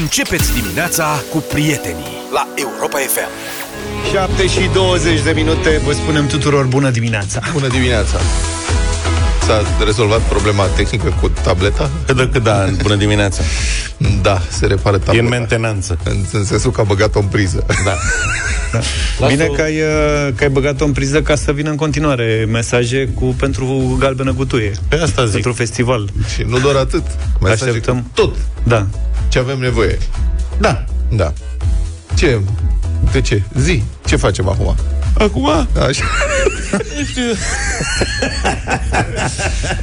Începeți dimineața cu prietenii la Europa FM. 7 și 20 de minute, vă spunem tuturor bună dimineața. Bună dimineața! S-a rezolvat problema tehnică cu tableta? Cât de cât da, bună dimineața. Da, se repară tableta. E în mentenanță. În, în sensul că a băgat-o în priză. Da. da. Bine că ai, uh, că ai băgat-o în priză ca să vină în continuare mesaje cu pentru galbenă gutuie. Pe asta zic. Pentru festival. Și nu doar atât. Mesaje Așteptăm. cu tot. Da. Ce avem nevoie. Da. Da. Ce? De ce? Zi. Ce facem acum? Acum? Așa.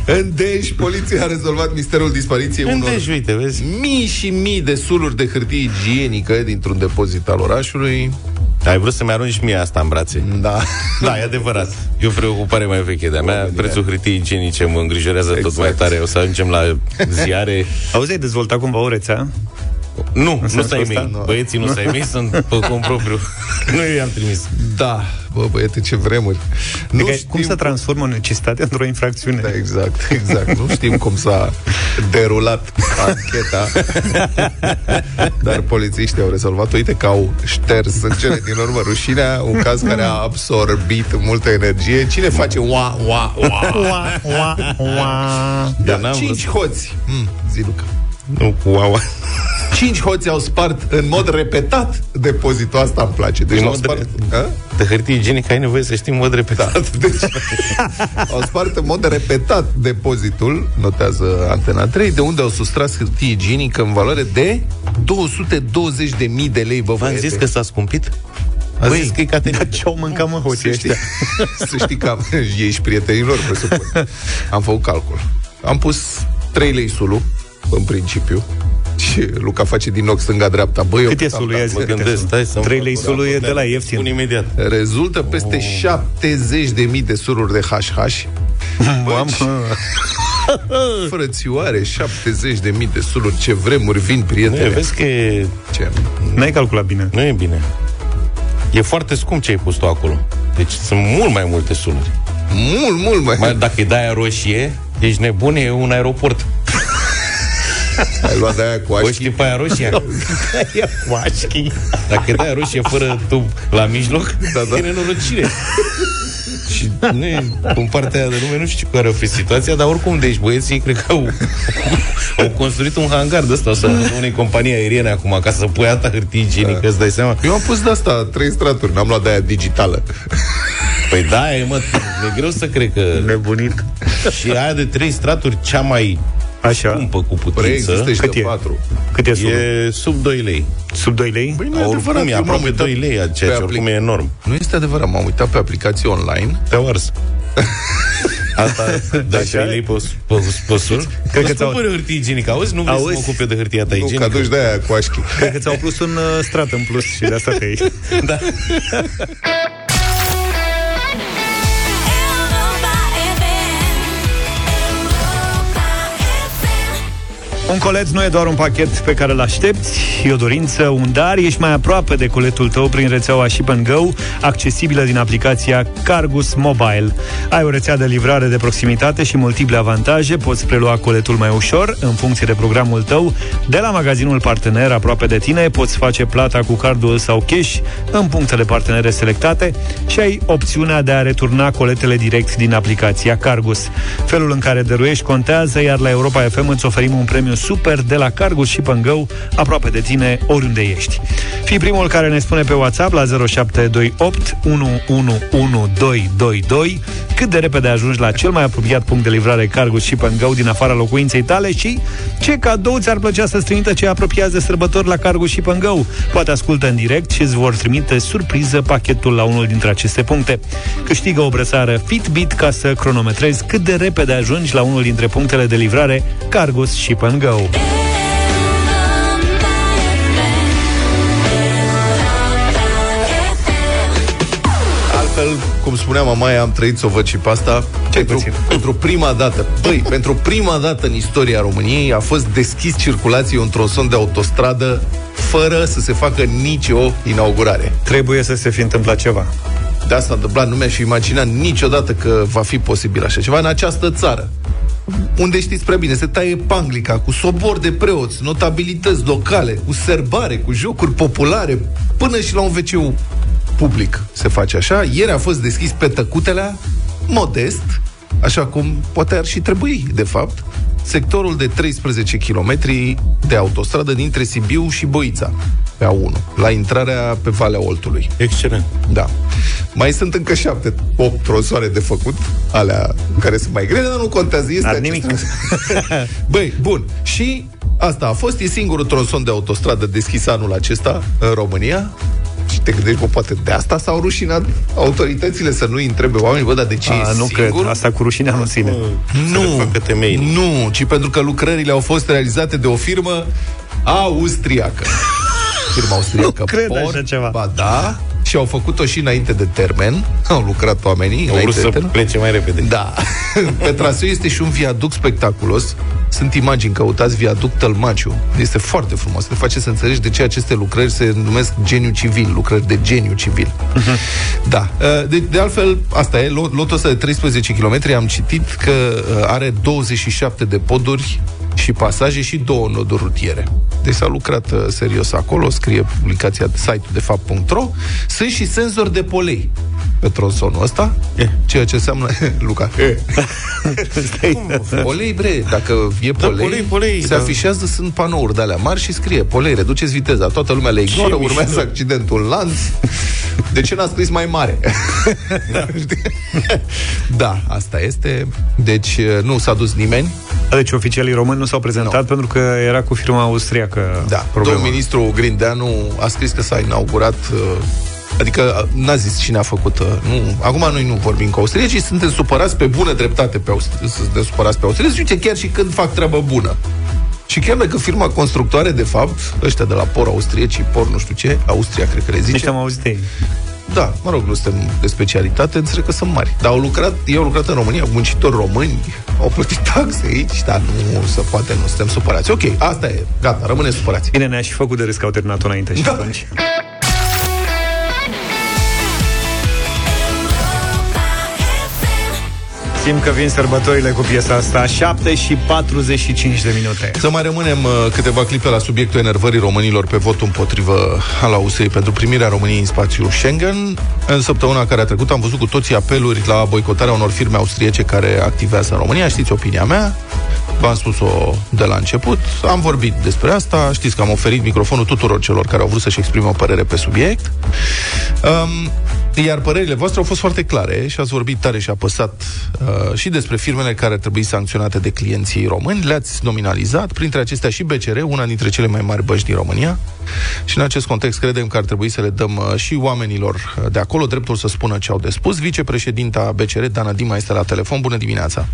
în Dej, poliția a rezolvat misterul dispariției În unor Dej, uite, vezi? mii și mii de suluri de hârtie igienică dintr-un depozit al orașului. Ai vrut să-mi arunci mie asta în brațe. Da. Da, e adevărat. E o preocupare mai veche de-a mea. Oamenii Prețul hârtiei igienice mă îngrijorează exact. tot mai Exact. tare. O să ajungem la ziare. Auzi, ai dezvoltat cumva o rețea? Nu, nu sensul s-ai ăsta? mei. Nu. Băieții nu s-ai mei, sunt pe cont propriu. Nu eu i-am trimis. Da, bă, băiete, ce vremuri. Nu Adică, cum să transformă o necesitate într-o infracțiune? Da, exact, exact. Nu știm cum s-a derulat ancheta, dar polițiștii au rezolvat. Uite că au șters în cele din urmă rușinea, un caz care a absorbit multă energie. Cine face ua, ua, ua? Ua, ua, ua. Eu Da, n-am cinci hoți. Mm, zi, Luca. Nu, cu aua. Cinci hoți au spart în mod repetat depozitul asta îmi place. Deci În l-au mod spart... re- A? De hârtie igienică ai nevoie să știi în mod repetat. Da, deci au spart în mod repetat depozitul, notează Antena 3, de unde au sustras hârtie igienică în valoare de 220.000 de lei, bă, V-am băiete. zis că s-a scumpit? A Băi, zis că e categoric. Ce au mâncat, mă, hoții să știi, ăștia? să știi că am, ești prietenilor, presupun. Am făcut calcul. Am pus 3 lei sulu, în principiu, și Luca face din ochi stânga-dreapta. Băi, eu Cât e cât am sulu? dat? Ia zi, Mă cât e gândesc, sulu? stai să-mi 3 fac lei o sulu e de la Pun ieftin. imediat. Rezultă peste Oh. 70.000 de suluri de HH. Mamă. Frățioare, 70.000 de suluri. Ce vremuri vin, Nu, prietene. vezi că e, Ce? N-ai calculat bine. nu e bine. E foarte scump ce ai pus tu acolo. Deci sunt mult mai multe suluri. Mult, mult mai. Mai, dacă e de aia roșie, ești nebun, e un aeroport. Ai luat de aia cu O așchi. știi pe aia roșie? Ia coașchi. Dacă e de aia roșie fără tub la mijloc, Da, da. e nenorocire. Și nu e, în partea aia de lume nu știu care o fi situația, dar oricum, deci băieții cred că au, au construit un hangar de ăsta, sau unei companii aeriene acum, ca să pui alta hârtie igienică, îți dai seama? Eu am pus de asta trei straturi, n-am luat de aia digitală. Păi da, e, mă, e greu să cred că... Nebunit. Și aia de trei straturi, cea mai Așa. scumpă cu Preexistă putință, și Cât de e? patru. Cât e sulu? e sub 2 lei. Sub 2 lei? Păi nu e Oricum adevărat, e eu m-am aproape uitat 2 lei, ceea pe ce oricum aplic- e enorm. Nu este adevărat, m-am uitat pe aplicații online. Te-au ars. Asta, da, 3 lei pe, pe, pe sul. Cred că Îți ți-au- cumpăr hârtie igienică. Auzi, nu vrei să Auzi? mă ocup eu de hârtia ta Nu, că igienică? aduci de aia cu așchi. Cred că ți-au plus un uh, strat în plus și de asta te iei. Da. Un colet nu e doar un pachet pe care îl aștepți, e o dorință, un dar, ești mai aproape de coletul tău prin rețeaua Ship and Go, accesibilă din aplicația Cargus Mobile. Ai o rețea de livrare de proximitate și multiple avantaje, poți prelua coletul mai ușor, în funcție de programul tău, de la magazinul partener aproape de tine, poți face plata cu cardul sau cash în punctele partenere selectate și ai opțiunea de a returna coletele direct din aplicația Cargus. Felul în care dăruiești contează, iar la Europa FM îți oferim un premiu super de la Cargus și Go, aproape de tine, oriunde ești. Fii primul care ne spune pe WhatsApp la 0728 111222 cât de repede ajungi la cel mai apropiat punct de livrare Cargus și Go din afara locuinței tale și ce cadou ți-ar plăcea să-ți trimită ce apropiați de sărbători la Cargus și Go. Poate ascultă în direct și îți vor trimite surpriză pachetul la unul dintre aceste puncte. Câștigă o brăsară Fitbit ca să cronometrezi cât de repede ajungi la unul dintre punctele de livrare Cargus și Go. Altfel, cum spunea mamaia, am trăit să o văd și pe asta. Pentru, puțin. pentru prima dată, băi, pentru prima dată în istoria României a fost deschis circulație un tronson de autostradă fără să se facă nicio inaugurare. Trebuie să se fi întâmplat ceva. De asta a întâmplat, nu mi-aș fi imaginat niciodată că va fi posibil așa ceva în această țară. Unde știți prea bine, se taie panglica cu sobor de preoți, notabilități locale, cu serbare, cu jocuri populare, până și la un wc public se face așa. Ieri a fost deschis pe tăcutelea, modest, așa cum poate ar și trebui, de fapt, sectorul de 13 km de autostradă dintre Sibiu și Boița, pe A1, la intrarea pe Valea Oltului. Excelent. Da. Mai sunt încă șapte, opt tronsoane de făcut, alea care sunt mai grele, dar nu contează. Este Dar acest- nimic. Băi, bun. Și asta a fost, e singurul tronson de autostradă deschis anul acesta în România. Și te gândești, bă, poate de asta s-au rușinat autoritățile să nu-i întrebe oamenii, bă, dar de ce A, e nu singur? cred. Asta cu rușinea nu ține. Nu, facă temei. nu, ci pentru că lucrările au fost realizate de o firmă austriacă. Firma austriacă. Nu cred Por, așa ceva. Ba da, și au făcut-o și înainte de termen. Au lucrat oamenii Au vrut înainte de să termen. plece mai repede. Da. Pe traseu este și un viaduct spectaculos. Sunt imagini, căutați viaduct Tălmaciu. Este foarte frumos. Te face să înțelegi de ce aceste lucrări se numesc geniu civil, lucrări de geniu civil. Da. De, de altfel, asta e, lot- lotul ăsta de 13 km, am citit că uh, are 27 de poduri și pasaje și două noduri rutiere. Deci s-a lucrat uh, serios acolo, scrie publicația de site-ul de fapt.ro. Sunt și senzori de polei pe tronsonul ăsta, ceea ce înseamnă Luca. Polei, bre, dacă e polei, Da, polei, polei, se da. afișează, sunt panouri de alea mari și scrie polei, reduceți viteza. Toată lumea le ignoră, Ce urmează mișto. accidentul în lanț. De ce n-a scris mai mare? Știi? da, asta este. Deci nu s-a dus nimeni. Deci oficialii români nu s-au prezentat pentru că era cu firma austriacă Da, problema. domnul ministru Grindeanu a scris că s-a inaugurat uh, Adică uh, n-a zis cine a făcut uh, nu, Acum noi nu vorbim cu austriecii Suntem supărați pe bună dreptate pe austri- Suntem supărați pe austrieci Uite, chiar și când fac treabă bună și chiar dacă firma constructoare, de fapt, ăștia de la POR austriecii, POR nu știu ce, Austria, cred că le zice, Nici am auzit de ei. da, mă rog, nu suntem de specialitate, înțeleg că sunt mari. Dar au lucrat, ei au lucrat în România, muncitori români, au plătit taxe aici, dar nu se poate, nu suntem supărați. Ok, asta e, gata, rămâne supărați. Bine, ne-aș și făcut de râs că au terminat-o înainte și Da. atunci. Simt că vin sărbătorile cu piesa asta 7 și 45 de minute Să mai rămânem uh, câteva clipe la subiectul enervării românilor pe votul împotrivă al Austriei pentru primirea României în spațiul Schengen. În săptămâna care a trecut am văzut cu toții apeluri la boicotarea unor firme austriece care activează în România. Știți opinia mea? V-am spus-o de la început. Am vorbit despre asta. Știți că am oferit microfonul tuturor celor care au vrut să-și exprime o părere pe subiect. Um, iar părerile voastre au fost foarte clare și ați vorbit tare și apăsat uh, și despre firmele care ar trebui sancționate de clienții români. Le-ați nominalizat, printre acestea și BCR, una dintre cele mai mari bănci din România. Și în acest context credem că ar trebui să le dăm uh, și oamenilor uh, de acolo dreptul să spună ce au de spus. Vicepreședinta BCR, Dana Dima, este la telefon. Bună dimineața!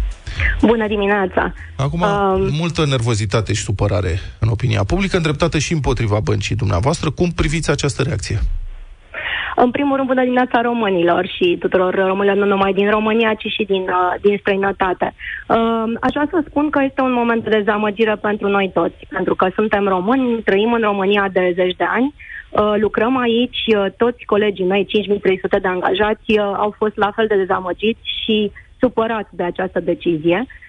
Bună dimineața! Acum, Um, multă nervozitate și supărare în opinia publică, îndreptată și împotriva băncii dumneavoastră. Cum priviți această reacție? În primul rând, bună dimineața românilor și tuturor românilor, nu numai din România, ci și din, uh, din străinătate. Uh, aș vrea să spun că este un moment de dezamăgire pentru noi toți, pentru că suntem români, trăim în România de zeci de ani, uh, lucrăm aici, uh, toți colegii mei, 5300 de angajați, uh, au fost la fel de dezamăgiți și supărați de această decizie. Uh,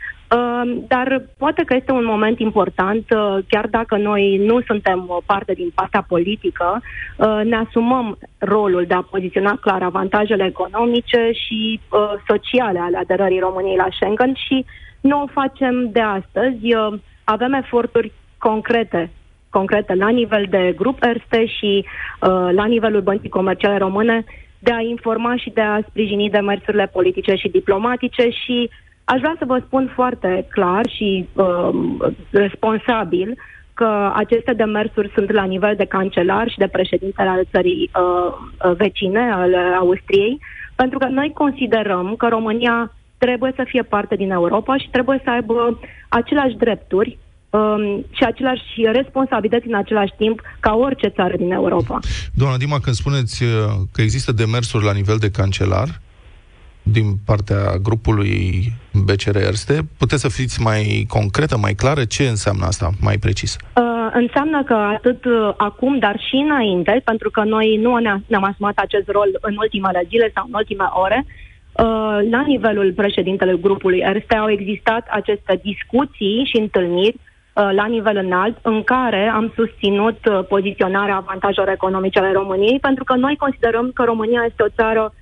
dar poate că este un moment important, uh, chiar dacă noi nu suntem uh, parte din partea politică, uh, ne asumăm rolul de a poziționa clar avantajele economice și uh, sociale ale aderării României la Schengen și nu o facem de astăzi. Uh, Avem eforturi concrete concrete la nivel de grup Erste și uh, la nivelul băncii comerciale române de a informa și de a sprijini demersurile politice și diplomatice și aș vrea să vă spun foarte clar și uh, responsabil că aceste demersuri sunt la nivel de cancelar și de președintele al țării uh, uh, vecine, al Austriei, pentru că noi considerăm că România trebuie să fie parte din Europa și trebuie să aibă aceleași drepturi um, și aceleași responsabilități în același timp ca orice țară din Europa. Doamna Dima, când spuneți uh, că există demersuri la nivel de cancelar din partea grupului BCR Erste, puteți să fiți mai concretă, mai clară? Ce înseamnă asta, mai precis? Uh, înseamnă că atât uh, acum, dar și înainte, pentru că noi nu ne- ne-am asumat acest rol în ultimele zile sau în ultime ore, Uh, La nivelul președintelui grupului Erste au existat aceste discuții și întâlniri uh, la nivel înalt în care am susținut uh, poziționarea avantajelor economice ale României pentru că noi considerăm că România este o țară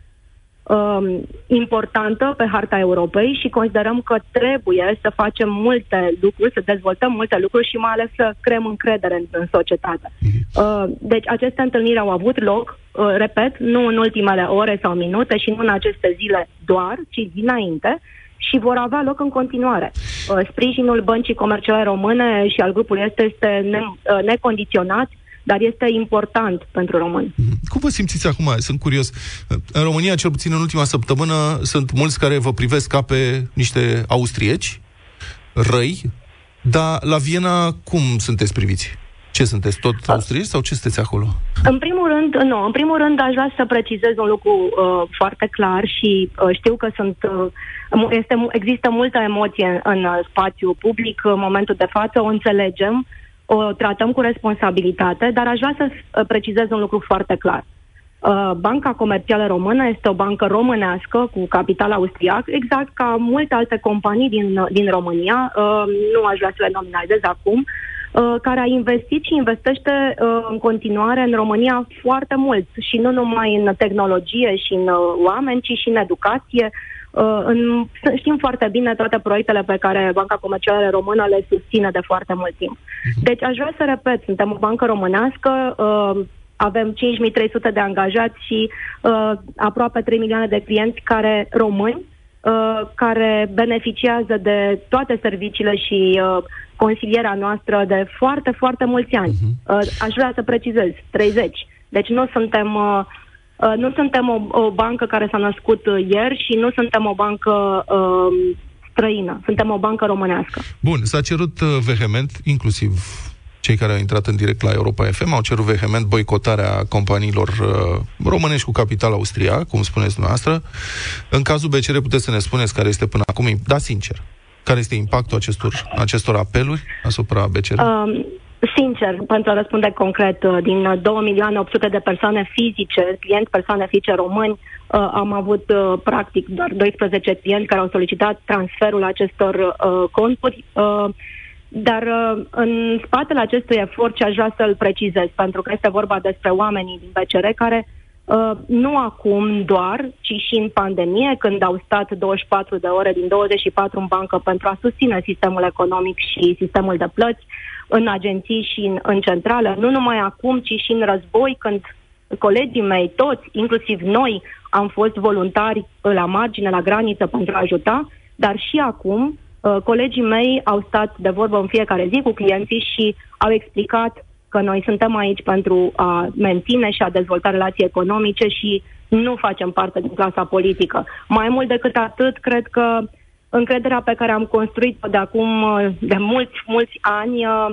um, importantă pe harta Europei și considerăm că trebuie să facem multe lucruri, să dezvoltăm multe lucruri și mai ales să creăm încredere în, în societate. Uh, deci aceste întâlniri au avut loc, uh, repet, nu în ultimele ore sau minute și nu în aceste zile doar, ci dinainte și vor avea loc în continuare. Uh, sprijinul băncii comerciale române și al grupului este, este ne, uh, necondiționat, dar este important pentru români. Cum vă simțiți acum? Sunt curios. În România, cel puțin în ultima săptămână, sunt mulți care vă privesc ca pe niște austrieci, răi, dar la Viena cum sunteți priviți? Ce sunteți, tot austrieci sau ce sunteți acolo? În primul rând, nu, în primul rând aș vrea să precizez un lucru uh, foarte clar și uh, știu că sunt uh, mu- este, mu- există multă emoție în uh, spațiu public în momentul de față, o înțelegem, o tratăm cu responsabilitate, dar aș vrea să uh, precizez un lucru foarte clar. Uh, Banca Comercială Română este o bancă românească cu capital austriac, exact ca multe alte companii din, uh, din România, uh, nu aș vrea să le nominalizez acum, uh, care a investit și investește uh, în continuare în România foarte mult și nu numai în tehnologie și în uh, oameni, ci și în educație. Uh, în, știm foarte bine toate proiectele pe care Banca Comercială Română le susține de foarte mult timp. Deci aș vrea să repet, suntem o bancă românească, uh, avem 5300 de angajați și uh, aproape 3 milioane de clienți care români uh, care beneficiază de toate serviciile și uh, consilierea noastră de foarte, foarte mulți ani. Uh, aș vrea să precizez, 30. Deci nu suntem, uh, uh, nu suntem o, o bancă care s-a născut uh, ieri și nu suntem o bancă uh, străină. Suntem o bancă românească. Bun, s-a cerut uh, vehement, inclusiv cei care au intrat în direct la Europa FM, au cerut vehement boicotarea companiilor uh, românești cu capital austriac, cum spuneți dumneavoastră. În cazul BCR puteți să ne spuneți care este până acum, da, sincer, care este impactul acestor, acestor apeluri asupra BCR? Um, sincer, pentru a răspunde concret, uh, din uh, 2 milioane 800 de persoane fizice, clienți persoane fizice români, uh, am avut uh, practic doar 12 clienți care au solicitat transferul acestor uh, conturi. Uh, dar uh, în spatele acestui efort, ce aș vrea să-l precizez, pentru că este vorba despre oamenii din BCR care uh, nu acum doar, ci și în pandemie, când au stat 24 de ore din 24 în bancă pentru a susține sistemul economic și sistemul de plăți, în agenții și în, în centrală, nu numai acum, ci și în război, când colegii mei, toți, inclusiv noi, am fost voluntari uh, la margine, la graniță pentru a ajuta, dar și acum uh, colegii mei au stat de vorbă în fiecare zi cu clienții și au explicat că noi suntem aici pentru a menține și a dezvolta relații economice și nu facem parte din clasa politică. Mai mult decât atât, cred că încrederea pe care am construit-o de acum, uh, de mulți, mulți ani, uh,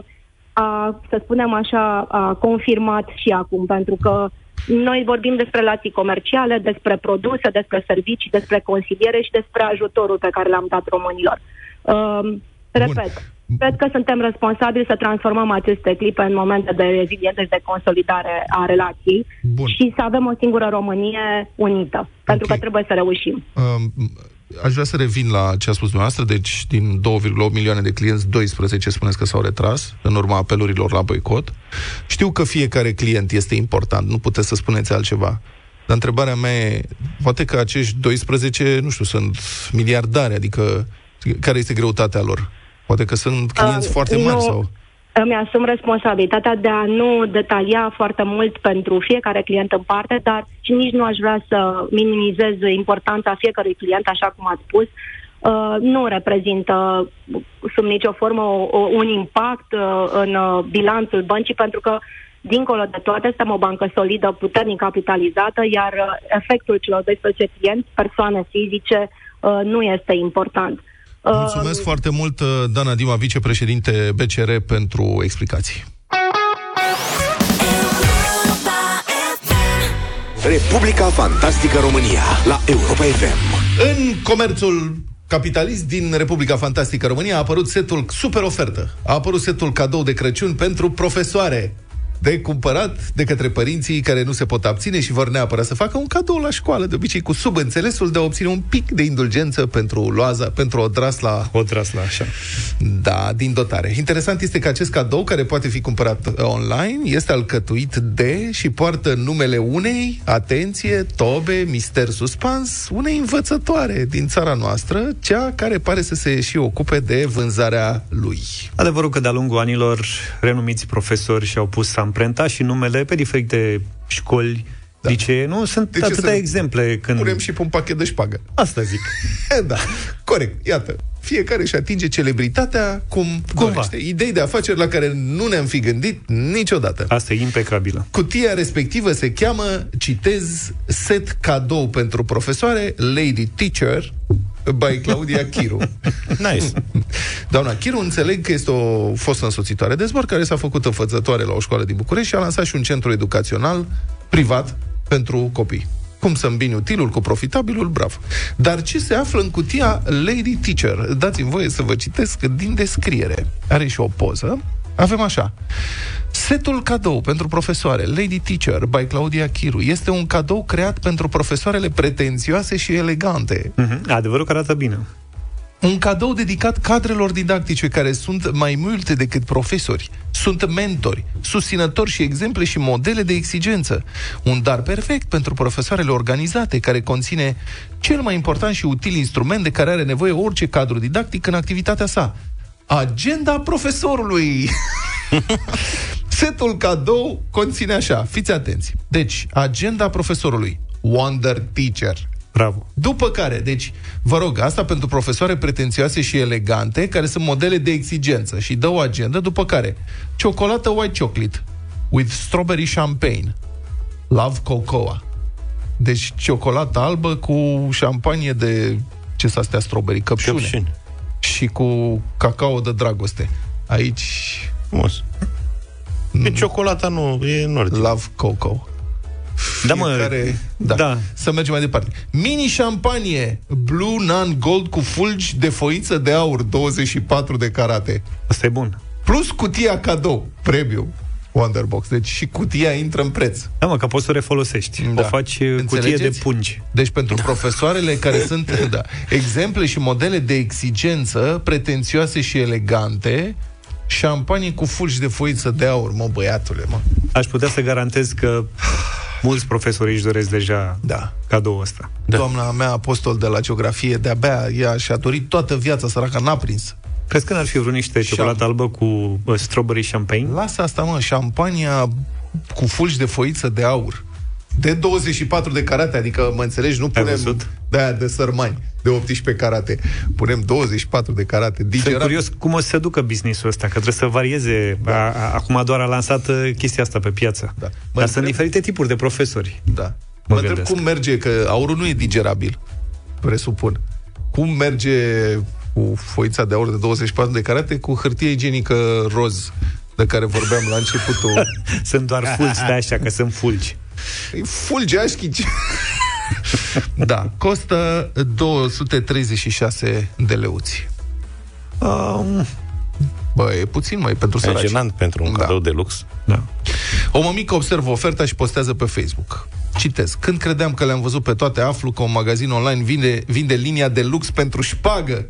a, să spunem așa, a confirmat și acum, pentru că noi vorbim despre relații comerciale, despre produse, despre servicii, despre consiliere și despre ajutorul pe care l-am dat românilor. Uh, repet, cred că suntem responsabili să transformăm aceste clipe în momente de reziliență și de consolidare a relației Bun. și să avem o singură Românie unită, pentru că trebuie să reușim. Um, aș vrea să revin la ce a spus dumneavoastră, deci din 2,8 milioane de clienți, 12 spuneți că s-au retras în urma apelurilor la boicot. Știu că fiecare client este important, nu puteți să spuneți altceva. Dar întrebarea mea e, poate că acești 12, nu știu, sunt miliardari, adică care este greutatea lor? Poate că sunt clienți Uh, foarte mari nu, sau... Îmi asum responsabilitatea de a nu detalia foarte mult pentru fiecare client în parte, dar și nici nu aș vrea să minimizez importanța fiecărui client, așa cum ați spus. Uh, nu reprezintă sub nicio formă o, o, un impact uh, în uh, bilanțul băncii, pentru că dincolo de toate, suntem o bancă solidă, puternic capitalizată, iar uh, efectul celor 12 clienți, persoane fizice, uh, nu este important. Uh, Mulțumesc foarte mult, uh, Dana Dima, vicepreședinte BCR, pentru explicații. Republica Fantastică România la Europa FM. În comerțul capitalist din Republica Fantastică România a apărut setul super ofertă. A apărut setul cadou de Crăciun pentru profesoare. De cumpărat de către părinții care nu se pot abține și vor neapărat să facă un cadou la școală, de obicei cu subînțelesul de a obține un pic de indulgență pentru loaza, pentru o drasla O tras la așa. da, din dotare. Interesant este că acest cadou, care poate fi cumpărat uh, online, este alcătuit de și poartă numele unei, atenție, tobe, mister suspans, unei învățătoare din țara noastră, cea care pare să se și ocupe de vânzarea lui. Adevărul că de-a lungul anilor renumiți profesori și-au pus amprenta și numele pe diferite școli, da. licee. Nu sunt De ce atâtea să exemple când... Punem și pe un pachet de șpagă. Asta zic. da, corect. Iată, fiecare își atinge celebritatea cum Cumva. dorește. Idei de afaceri la care nu ne-am fi gândit niciodată. Asta e impecabilă. Cutia respectivă se cheamă, citez, set cadou pentru profesoare, Lady Teacher, by Claudia Chiru. Nice. Doamna Chiru înțeleg că este o fostă însoțitoare de zbor care s-a făcut învățătoare la o școală din București și a lansat și un centru educațional privat pentru copii. Cum să îmbini utilul cu profitabilul, bravo. Dar ce se află în cutia Lady Teacher? Dați-mi voie să vă citesc din descriere. Are și o poză. Avem așa. Setul cadou pentru profesoare, Lady Teacher, by Claudia Chiru, este un cadou creat pentru profesoarele pretențioase și elegante. Mhm. Adevărul că arată bine. Un cadou dedicat cadrelor didactice care sunt mai multe decât profesori. Sunt mentori, susținători și exemple și modele de exigență. Un dar perfect pentru profesoarele organizate, care conține cel mai important și util instrument de care are nevoie orice cadru didactic în activitatea sa. Agenda profesorului. Setul cadou conține așa, fiți atenți. Deci, agenda profesorului, Wonder Teacher, Bravo. după care, deci, vă rog, asta pentru profesoare pretențioase și elegante, care sunt modele de exigență și dă o agendă, după care, ciocolată white chocolate with strawberry champagne, love cocoa. Deci, ciocolată albă cu șampanie de, ce să astea, strawberry, căpșune. Căpșuni. Și cu cacao de dragoste. Aici, Frumos. E ciocolata nu, e în ordine. love cocoa. Da, mă, Fiecare... Da. da. Să mergem mai departe. Mini șampanie Blue Nan Gold cu fulgi de foiță de aur 24 de carate. Asta e bun. Plus cutia cadou, premium, Wonderbox. Deci și cutia intră în preț. Da, mă, că poți să o refolosești. Da. O faci uh, cutie de Înțelegeți? pungi. Deci pentru profesoarele care sunt da, exemple și modele de exigență pretențioase și elegante, șampanie cu fulgi de foiță de aur, mă băiatule, mă. Aș putea să garantez că mulți profesori își doresc deja Da. cadoul ăsta. Da. Doamna mea, apostol de la geografie, de-abia ea și-a dorit toată viața, săraca, n-a prins. Crezi că n-ar fi vreo niște ciocolată albă cu uh, strawberry champagne? Lasă asta, mă, șampania cu fulgi de foiță de aur. De 24 de carate, adică, mă înțelegi, nu Ai punem văzut? de aia de sărmani, de 18 carate. Punem 24 de carate. Sunt Digerat. curios cum o să se ducă businessul ăsta, că trebuie să varieze. Da. A, a, acum doar a lansat uh, chestia asta pe piață. Da. Mă Dar întreb- sunt diferite tipuri de profesori. Da. Mă, Mă întreb gândesc. cum merge, că aurul nu e digerabil, presupun. Cum merge cu foița de aur de 24 de carate cu hârtie igienică roz de care vorbeam la începutul. Sunt doar fulgi, stai așa, că sunt fulgi. E fulge așchici. da, costă 236 de leuți. Um, Bă, e puțin mai pentru E săraci. genant pentru un Da. cadou de lux. da. O mămică observă oferta și postează pe Facebook. Citez. Când credeam că le-am văzut pe toate, aflu că un magazin online vinde, vinde linia de lux pentru șpagă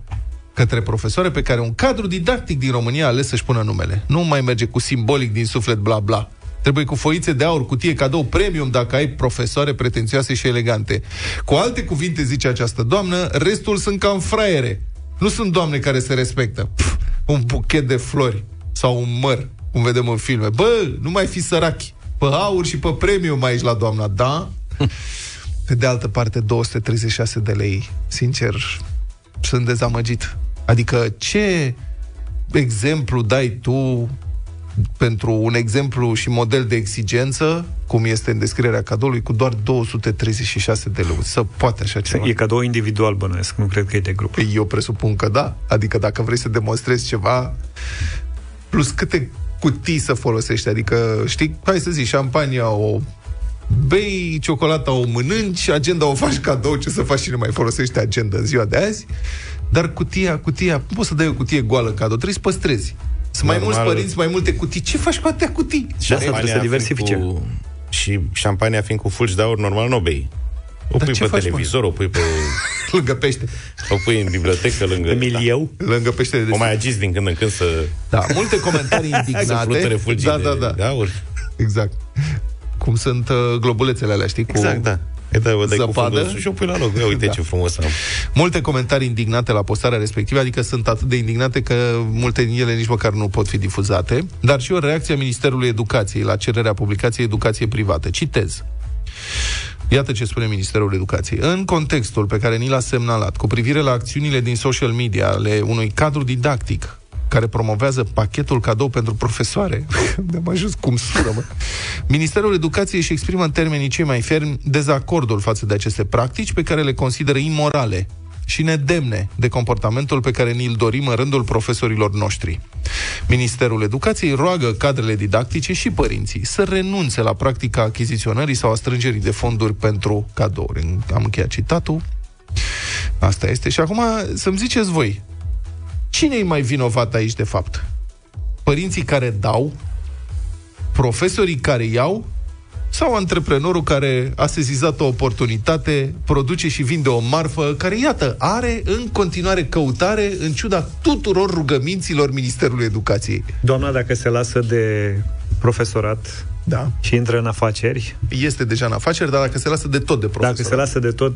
către profesoare pe care un cadru didactic din România a ales să-și pună numele. Nu mai merge cu simbolic din suflet bla bla. Trebuie cu foițe de aur, cutie cadou premium dacă ai profesoare pretențioase și elegante. Cu alte cuvinte, zice această doamnă, restul sunt cam fraiere. Nu sunt doamne care se respectă. Pf, un buchet de flori sau un măr, cum vedem în filme. Bă, nu mai fi sărachi. Pe aur și pe premium aici la doamna, da? Pe de altă parte, 236 de lei. Sincer, sunt dezamăgit. Adică, ce exemplu dai tu pentru un exemplu și model de exigență, cum este în descrierea cadoului, cu doar 236 de lei. Să poate așa ceva. E cadou individual bănuiesc, nu cred că e de grup. Păi eu presupun că da. Adică dacă vrei să demonstrezi ceva, plus câte cutii să folosești. Adică, știi, hai să zici, șampania o bei, ciocolata o mănânci, agenda o faci cadou, ce să faci și nu mai folosești agenda în ziua de azi. Dar cutia, cutia, nu poți să dai o cutie goală cadou, trebuie să păstrezi. Sunt mai Normal. mulți părinți, mai multe cutii. Ce faci cu atâtea cutii? Și asta trebuie să fiind diversifice. Cu, și șampania fiind cu fulgi de aur, normal nu o bei. O Dar pui ce pe faci, televizor, o pui pe... Lângă pește. O pui în bibliotecă lângă... Emilieu? Lângă pește de O mai agiți din când în când să, Da, multe comentarii să indignate. fluture fulgii da, de, da, da. de aur. Exact. Cum sunt uh, globulețele alea, știi? Cu Exact, da. E, da, o dai cu Zăpadă. fundul sus și o pui la loc. Ia uite Da. ce frumos am. Multe comentarii indignate la postarea respectivă, adică sunt atât de indignate că multe din ele nici măcar nu pot fi difuzate, dar și o reacție a Ministerului Educației la cererea publicației Educație Privată. Citez. Iată ce spune Ministerul Educației. În contextul pe care ni l-a semnalat cu privire la acțiunile din social media ale unui cadru didactic care promovează pachetul cadou pentru profesoare. De-am ajuns cum sună, mă. Ministerul Educației își exprimă în termenii cei mai fermi dezacordul față de aceste practici pe care le consideră imorale și nedemne de comportamentul pe care ni-l dorim în rândul profesorilor noștri. Ministerul Educației roagă cadrele didactice și părinții să renunțe la practica achiziționării sau a strângerii de fonduri pentru cadouri. Am încheiat citatul. Asta este. Și acum să-mi ziceți voi, cine e mai vinovat aici de fapt? Părinții care dau, profesorii care iau sau antreprenorul care a sezizat o oportunitate, produce și vinde o marfă, care, iată, are în continuare căutare, în ciuda tuturor rugăminților Ministerului Educației. Doamna, dacă se lasă de profesorat Da. și intră în afaceri, Este deja în afaceri, dar dacă se lasă de tot de profesor. dacă se lasă de tot,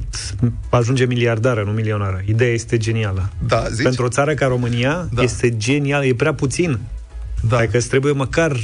ajunge miliardară, nu milionară. Ideea este genială. Da, zici? Pentru o țară ca România Da. este genial, e prea puțin. Da. Adică îți trebuie măcar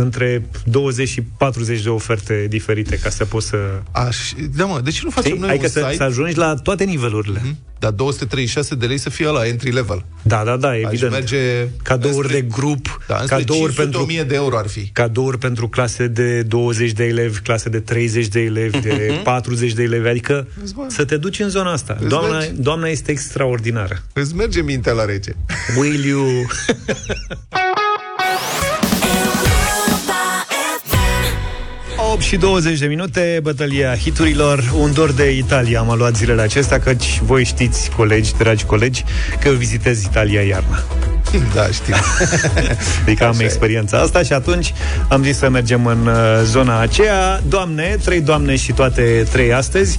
între 20 și 40 de oferte diferite ca să poți să... Aș... Da, mă, de ce nu facem Știi? noi Adică un să, site, să ajungi la toate nivelurile. Mhm. dar 236 de lei să fie la entry level? Da, da, da, Aș evident. merge Cadouri înspre- de grup, Da, înspre cadouri 500 pentru 1000 de euro ar fi. cadouri pentru clase de 20 de elevi, clase de 30 de elevi, de 40 de elevi, adică Vezi, bă. să te duci în zona asta. Doamna, mergi. doamna este extraordinară. Îți merge mintea la rece. Will you... 8 și 20 de minute, bătălia hiturilor, un dor de Italia am luat zilele acestea, căci voi știți, colegi, dragi colegi, că eu vizitez Italia iarna. Da, știu. Adică am Așa e. experiența asta și atunci am zis să mergem în uh, zona aceea. Doamne, trei doamne și toate trei astăzi.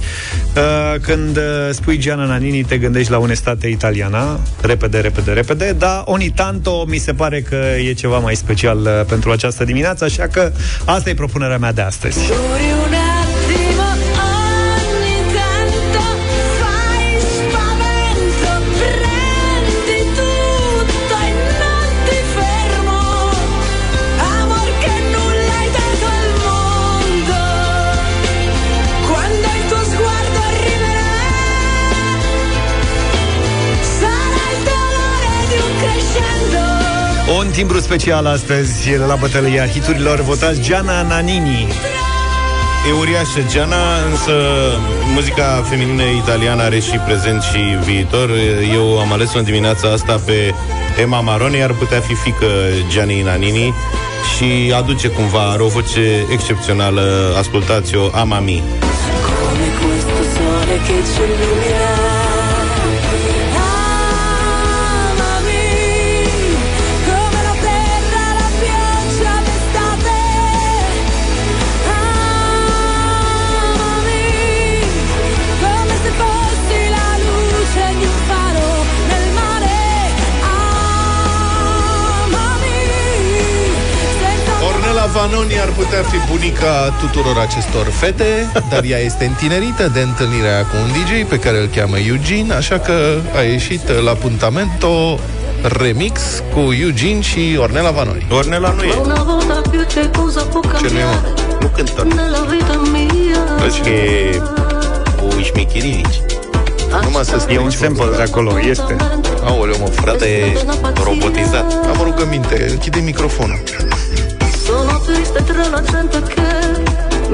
Uh, Când uh, spui Gianna Nannini, te gândești la unestate italiana. Repede, repede, repede. Dar ogni tanto mi se pare că e ceva mai special uh, pentru această dimineață, așa că asta e propunerea mea de astăzi. astăzi. Timbru special astăzi la bătălia hiturilor. Votați Gianna Nannini. E uriașă Giana, însă muzica feminină italiană are și prezent și viitor. Eu am ales-o în dimineața asta pe Emma Maroni, ar putea fi fică Gianni Nanini și aduce cumva, are o voce excepțională. Ascultați-o, Amami. come questo sole che ci illumina. Vanoni ar putea fi bunica tuturor acestor fete, dar ea este întinerită de întâlnirea cu un DJ pe care îl cheamă Eugene, așa că a ieșit la Puntamento remix cu Eugene și Ornella Vanoni. Ornella nu e. Una volta più c'è cosa può Ce nu e, mă? cambiare Nu cântă. nella vita mia. Vezi că e o șmechirinici. Numai să E un strici, sample de acolo, este. Aoleu, mă, frate, E robotizat. am o rugăminte, închide microfonul. Sono triste tra la gente che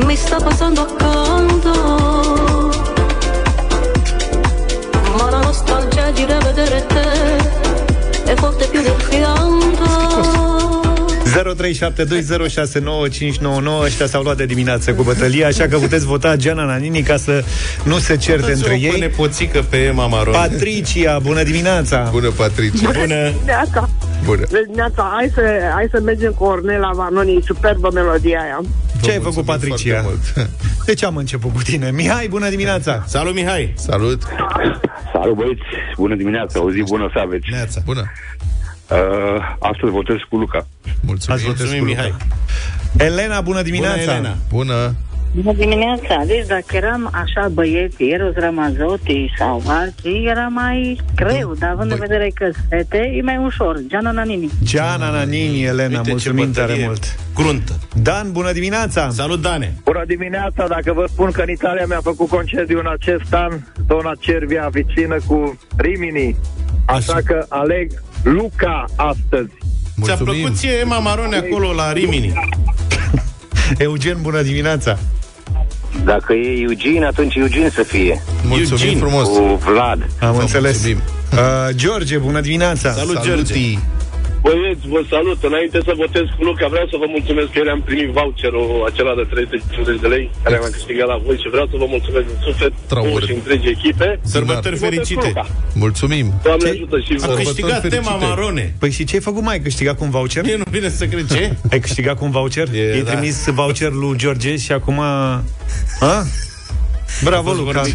mi sta passando accanto. Ma la nostalgia di rivedere te è forte più del fianto. 0372069599 Ăștia s-au luat de dimineață cu bătălia Așa că puteți vota Gianna Nannini Ca să nu se certe între o ei poțică pe Emma Maroni. Patricia, bună dimineața Bună, Patricia. Bună! De asta. Bună. Deci, Neața, hai să, hai să mergem cu Ornela Vanoni, superbă melodia aia. Ce ai Vă făcut, mulțumim Patricia? foarte mult. De ce am început cu tine? Mihai, bună dimineața! Salut, Mihai! Salut. Salut băieți, bună dimineața, o zi bună să aveți. Neața. Bună. Uh, astăzi votez cu Luca. Mulțumim. Ați votat Mulțumim, cu Luca. Mihai. Elena, bună dimineața! Bună, Elena. Bună. Bună dimineața! Deci dacă eram așa băieți, Eros Ramazotti sau alții, era mai greu, dar având în Băi. vedere că fete, e mai ușor. Giana Nanini. Giana Nanini, Elena, Uite ce mulțumim tare bătălie mult! Cruntă. Dan, bună dimineața! Salut, Dane! Bună dimineața, dacă vă spun că în Italia mi-a făcut concediu în acest an zona Cervia vicină cu Rimini. Așa că aleg Luca astăzi. Ți-a Mulțumim. plăcut ție Emma Marone acolo la Rimini? Eugen, bună dimineața! Dacă e Eugene, atunci Eugene să fie. Mulțumim Eugene. frumos. Cu Vlad. Am Vă înțeles. mulțumim. Uh, George, bună dimineața! Salut, George! Salutii. Băieți, vă salut. Înainte să votez cu Luca, vreau să vă mulțumesc că eu am primit voucherul acela de 350 de lei care am câștigat la voi și vreau să vă mulțumesc din suflet Traore. vouă și întregi echipe. Sărbători Votez cu fericite! Luca. Mulțumim. Doamne Ce? ajută și A vă. Sărbători câștigat tema fericite. Marone. Păi și ce ai făcut, mai? Ai câștigat cu un voucher? Mie nu vine să cred ce? Ai câștigat cu un voucher? E, Ai da. trimis voucher lui George și acum... Ha? Bravo, fost Luca! vorbit.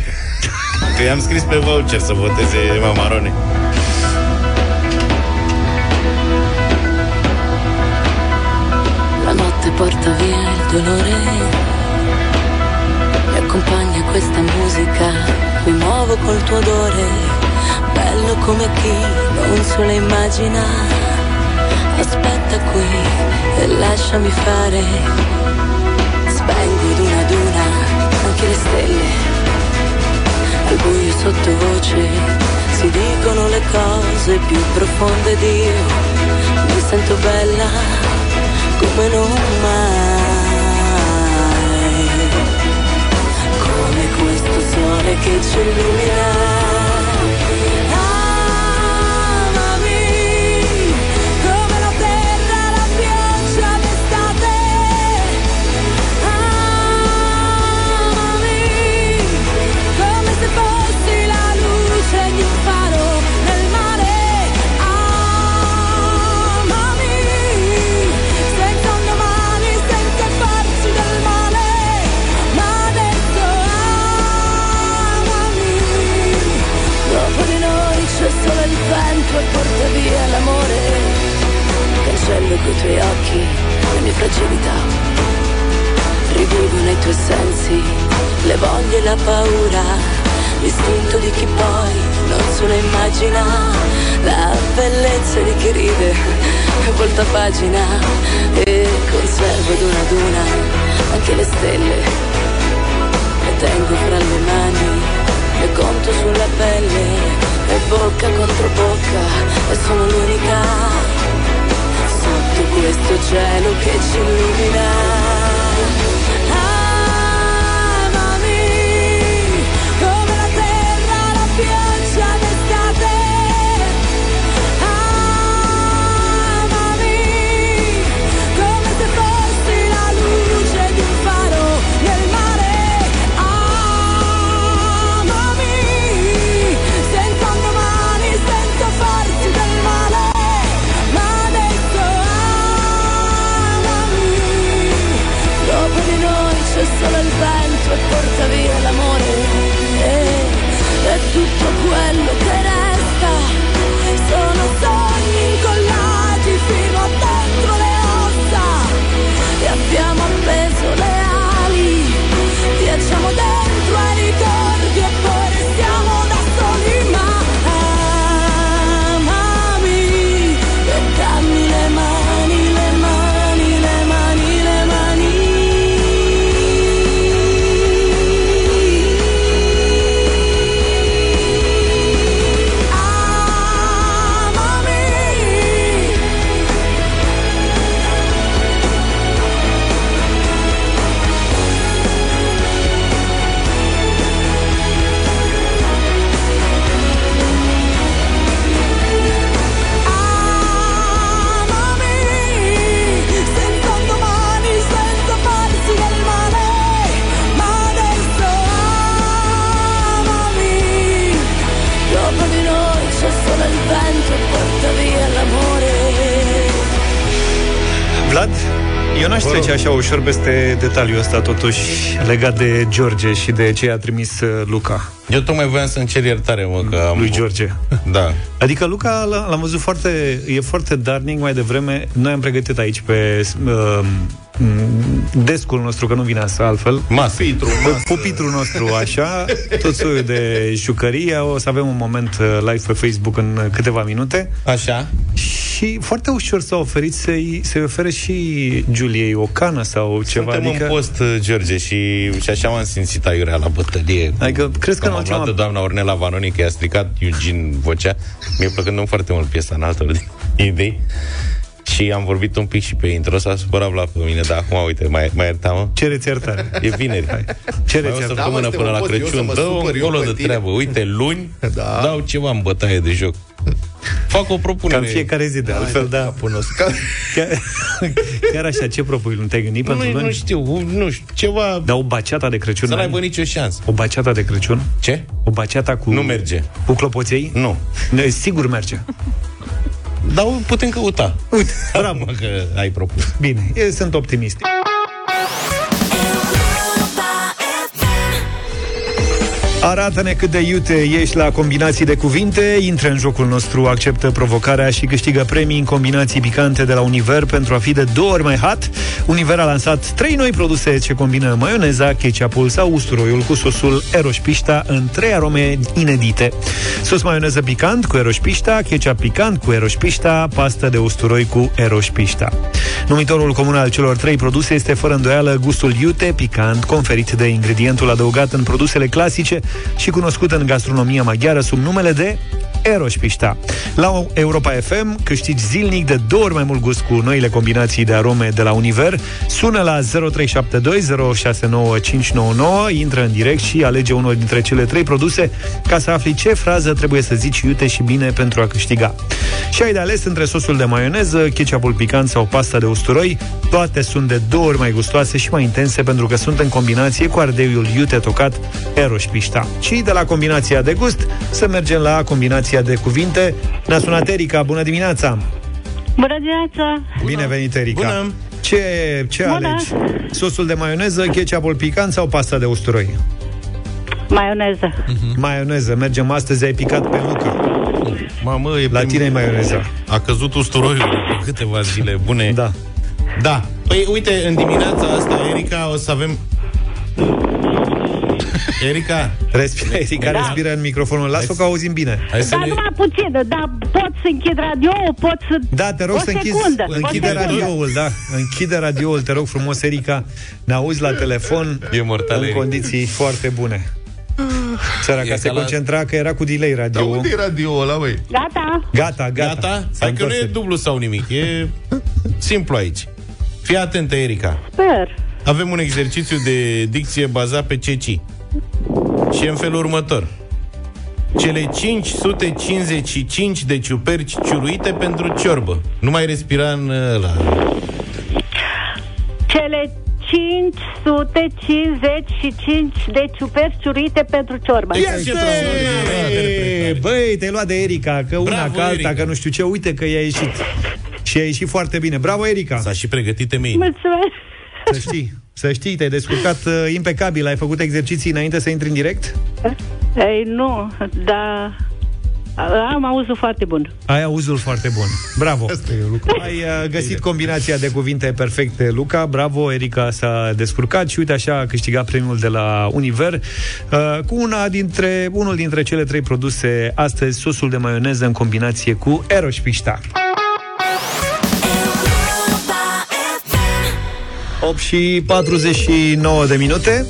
Că i-am scris pe voucher să voteze Emma porta via il dolore. Mi accompagna questa musica, mi muovo col tuo odore. Bello come chi non se lo immagina. Aspetta qui e lasciami fare. Spengo ad una ad una anche le stelle. Al buio sottovoce si dicono le cose più profonde di io. Mi sento bella come non mai. Questo sole che ci illumina. Porta via l'amore. Cancello coi tuoi occhi le mie fragilità. Rivivo nei tuoi sensi le voglie e la paura, l'istinto di chi poi non se lo immagina, la bellezza di chi ride e volta pagina e conservo ad una ad una anche le stelle. Le tengo fra le mani, le conto sulla pelle e bocca contro bocca e sono l'unica sotto questo cielo che ci illumina. Trece așa ușor peste detaliul ăsta, totuși, legat de George și de ce a trimis uh, Luca. Eu tocmai voiam să-mi cer iertare, mă, că am... Lui George. Da. Adică Luca l- l-am văzut foarte, e foarte darnic mai devreme. Noi am pregătit aici pe uh, descul nostru, că nu vine să altfel. Masă. Pitru, Pe pupitrul nostru, așa, tot soiul de jucărie. O să avem un moment uh, live pe Facebook în uh, câteva minute. Așa. Și foarte ușor s-a oferit să-i, să-i ofere și Juliei o cană sau ceva. Suntem adică, în post, uh, George, și, și așa m-am simțit aiurea la bătălie. Adică, crezi că Că în am ultima... luat doamna Ornela Vanoni, că i-a stricat Eugene vocea. Mi-e plăcând foarte mult piesa în altă idei. Și am vorbit un pic și pe intro, s-a supărat la pe mine, dar acum, uite, mai, mai ierta-mă. Cereți iertare. E vineri. Hai. Cereți Mai o iertare. săptămână Da, mă, până la Stefan, pot eu Crăciun. să mă Dă-o supăr eu încolo pe de tine? treabă. Uite, luni Da. dau ceva în bătaie de joc. Fac o Ca propunere. în fiecare zi, de altfel, da. Chiar, chiar așa, ce propui? Nu te-ai gândit pentru Nu, luni? nu știu, nu știu, ceva... Dar o baceata de Crăciun? Să n-ai? n-aibă nicio șansă. O baceata de Crăciun? Ce? O baceata cu... Nu merge. Cu clopoței? Nu. Ne, sigur merge. Dar o putem căuta. Uite, Bravo că ai propus. Bine, eu sunt optimist. Arată-ne cât de iute ești la combinații de cuvinte, intră în jocul nostru, acceptă provocarea și câștigă premii în combinații picante de la Univer pentru a fi de două ori mai hot. Univer a lansat trei noi produse ce combină maioneza, ketchupul sau usturoiul cu sosul eroșpișta în trei arome inedite. Sos maioneză picant cu eroșpișta, ketchup picant cu eroșpișta, pastă de usturoi cu eroșpișta. Numitorul comun al celor trei produse este fără îndoială gustul iute, picant, conferit de ingredientul adăugat în produsele clasice și cunoscut în gastronomia maghiară sub numele de Eroșpișta. La Europa FM câștigi zilnic de două ori mai mult gust cu noile combinații de arome de la Univer. Sună la 0372069599, intră în direct și alege unul dintre cele trei produse ca să afli ce frază trebuie să zici iute și bine pentru a câștiga. Și ai de ales între sosul de maioneză, ketchupul picant sau pasta de usturoi. Toate sunt de două ori mai gustoase și mai intense pentru că sunt în combinație cu ardeiul iute tocat Eroșpișta. Și de la combinația de gust să mergem la combinația de cuvinte. Ne-a sunat Erica, bună dimineața! Bună dimineața! Bine venit, Erica! Bună. Ce, ce Bună. alegi? Sosul de maioneză, ketchupul picant sau pasta de usturoi? Maioneză. Maioneză. Mergem astăzi, ai picat pe Luca. Mamă, e La pe- tine e maioneza. A căzut usturoiul după câteva zile bune. Da. Da. Păi, uite, în dimineața asta, Erica, o să avem... Erica, Respira, Erica Da. respiră în microfonul. Lasă-o că auzim bine. hai să Dar ne... numai puțin, dar pot să închid radio, pot să... Da, te rog o să închizi, secundă, închide o secundă. radioul, da. Închide radioul, te rog frumos, Erica. Ne auzi la telefon E mortal, în Erica. condiții foarte bune. Țara E ca se ca la- concentra că era cu delay Dar radio. unde e radio ăla, băi? Gata? Gata, gata. Gata? S-a Hai că nu întors. e dublu sau nimic, e simplu aici. Fii atentă, Erica. Sper. Avem un exercițiu de dicție bazat pe ceci. Și e în felul următor. Cele 555 de ciuperci ciuruite pentru ciorbă. Nu mai respira în ăla. Cele 555 de ciuperci ciurite pentru ciorbă. Ia Este! ce frumos! Băi, te-ai luat de Erica, că una Bravo, ca alta, Erica. că nu știu ce, uite că i-a ieșit. Și a ieșit foarte bine. Bravo, Erica! S-a și pregătit temei. Mulțumesc. Să știi, să știi, te-ai descurcat uh, impecabil. Ai făcut exerciții înainte să intri în direct? Ei, nu, dar am auzul foarte bun. Ai auzul foarte bun. Bravo. Asta e lucru. Ai uh, găsit combinația de cuvinte perfecte, Luca. Bravo, Erica s-a descurcat și uite așa a câștigat premiul de la Univer uh, cu una dintre, unul dintre cele trei produse astăzi, sosul de maioneză în combinație cu Eroșpișta. 8 și 49 de minute.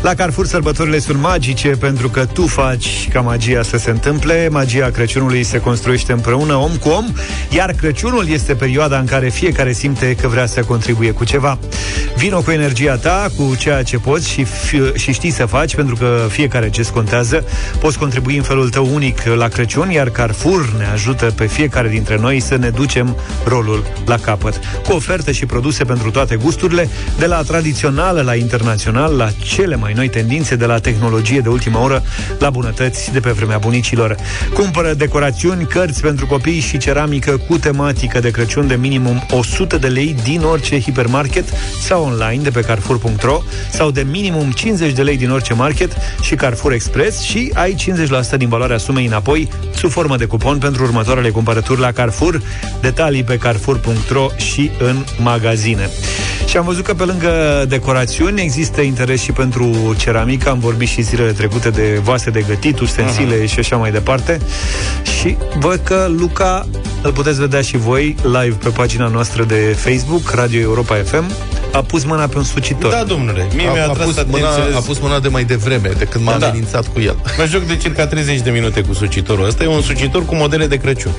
La Carrefour sărbătorile sunt magice pentru că tu faci ca magia să se întâmple. Magia Crăciunului se construiește împreună, om cu om, iar Crăciunul este perioada în care fiecare simte că vrea să contribuie cu ceva. Vino cu energia ta, cu ceea ce poți și, fi- și știi să faci, pentru că fiecare gest contează. Poți contribui în felul tău unic la Crăciun, iar Carrefour ne ajută pe fiecare dintre noi să ne ducem rolul la capăt. Cu oferte și produse pentru toate gusturile, de la tradițională la internațional, la cele mai noi tendințe, de la tehnologie de ultimă oră la bunătăți de pe vremea bunicilor. Cumpără decorațiuni, cărți pentru copii și ceramică cu tematică de Crăciun de minimum 100 de lei din orice hipermarket sau online de pe Carrefour.ro sau de minimum 50 de lei din orice market și Carrefour Express și ai 50% din valoarea sumei înapoi sub formă de cupon pentru următoarele cumpărături la Carrefour. Detalii pe carrefour.ro și în magazine. Și am văzut că pe lângă decorațiuni există interes și pentru ceramică. Am vorbit și zilele trecute de vase de gătit, ustensile uh-huh. și așa mai departe. Și văd că Luca îl puteți vedea și voi live pe pagina noastră de Facebook, Radio Europa FM, a pus mâna pe un sucitor. Da, domnule, mie A, mi-a a, atras pus mâna, atenția a pus mâna de mai devreme, de când m-am Da. amenințat cu el. Mă joc de circa 30 de minute cu sucitorul ăsta. E un sucitor cu modele de Crăciun.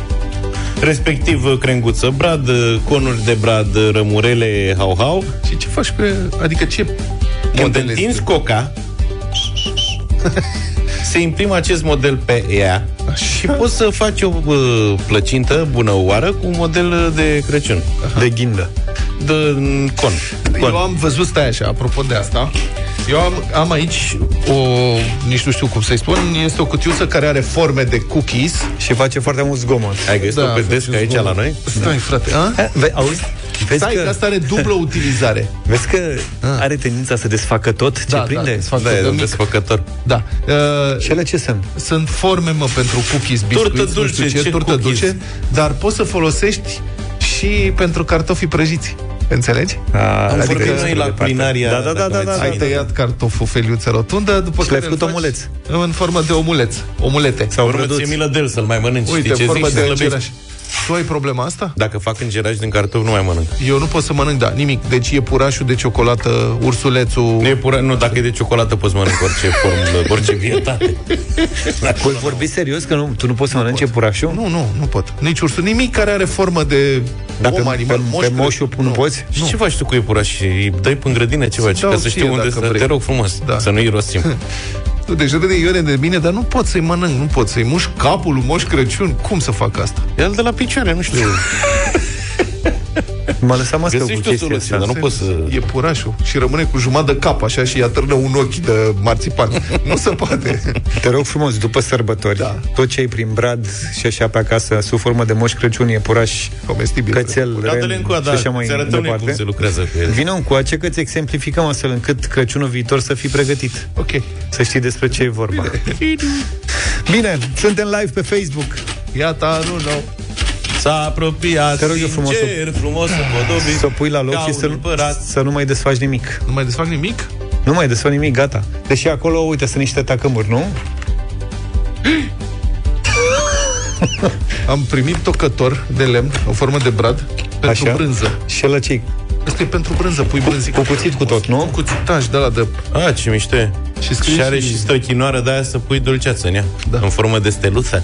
Respectiv crenguță brad, conuri de brad, rămurele hau-hau. Și ce faci pe... Adică ce Când modele întinzi sunt? coca, se imprimă acest model pe ea și poți să faci o uh, plăcintă bună oară cu un model de Crăciun. De ghindă. De mm, con. con. Eu am văzut, stai așa, apropo de asta, eu am, am aici o, nici nu știu cum să-i spun, este o cutiuță care are forme de cookies. Și face foarte mult zgomot. Ai găsit-o pe face desc aici zgomot. la noi? Stai, frate, a? Eh, Ve- auzi? Vezi Stai, că... că, asta are dublă utilizare. vezi că are tendința să desfacă tot ce Da, prinde? da, desfac Da, e de un mic. desfăcător. Da. Uh, Și ele ce sunt? sunt forme, mă, pentru cookies, biscuiți, Turtă nu știu dulce, ce, ce turtă cookies? dulce, dar poți să folosești și pentru cartofii prăjiți. Înțelegi? A, Am adică vorbit e noi la departe. culinaria, Da, da, da, dacă da, mai da, ții Ai da. tăiat cartoful feliuță rotundă, după Și l-ai care îl făcut faci omuleț. În formă de omuleț. Omulete. Sau Urmă brăduț. ție milă de el să-l mai mănânci. Uite, Știi ce formă zic? de Și slăbești. îngeraș. Tu ai problema asta? Dacă fac îngeraș din cartofi, nu mai mănânc. Eu nu pot să mănânc, da, nimic. Deci e purașul de ciocolată, ursulețul... Nu, e pura, nu, dacă e de ciocolată poți mănânc orice formă, orice vietate. Voi vorbi serios că nu, tu nu poți să mănânci purașul? Nu, nu, nu pot. Nici ursul, nimic care are formă de Dar om, pe, animal, pe, moș, pe moșul nu poți? Și ce faci tu cu iepuraș? Îi dai pe grădină ce faci? dau Ca să ție știu unde dacă să... vrei. Te rog frumos, Da. să nu irosim. Nu, deci râde Ione de mine, dar nu pot să-i mănânc, nu pot să-i mușc capul lui Moș Crăciun. Cum să fac asta? El de la picioare, nu știu. M-a lăsat mască cu Găsești o chestia soluție, asta. dar nu poți să... E purașul și rămâne cu jumătate de cap așa și atârnă un ochi de marțipan. nu se poate. Te rog frumos, după sărbători, Da. tot ce ai prin brad și așa pe acasă, sub formă de moș Crăciun, e puraș, Comestibil. cățel, Da-te-le ren încoa, și da, așa mai ți arătăm noi cum departe. se lucrează cu el. Vino încoace că ți exemplificăm astfel încât Crăciunul viitor să fii pregătit. Ok. Să știi despre ce e vorba. Bine, suntem live pe Facebook. Iată, nu, nu. S-a apropiat Te rog eu frumos să- sincer, frumos împodobit Să o pui la loc ca și un să, nu- împărat. să nu mai desfaci nimic. Nu mai desfac nimic? Nu mai desfaci nimic, gata. Deși acolo, uite, sunt niște tacămuri, nu? Am primit tocător de lemn, în formă de brad, pentru Așa. brânză. Și la ce Asta e pentru brânză, pui brânzică. Cu cuțit cu tot, nu? Cu cuțitaj de la de... A, ce miște. Și scrie Și are și- și străchinoară de aia să pui dulceață în ea. Da. În formă de steluță.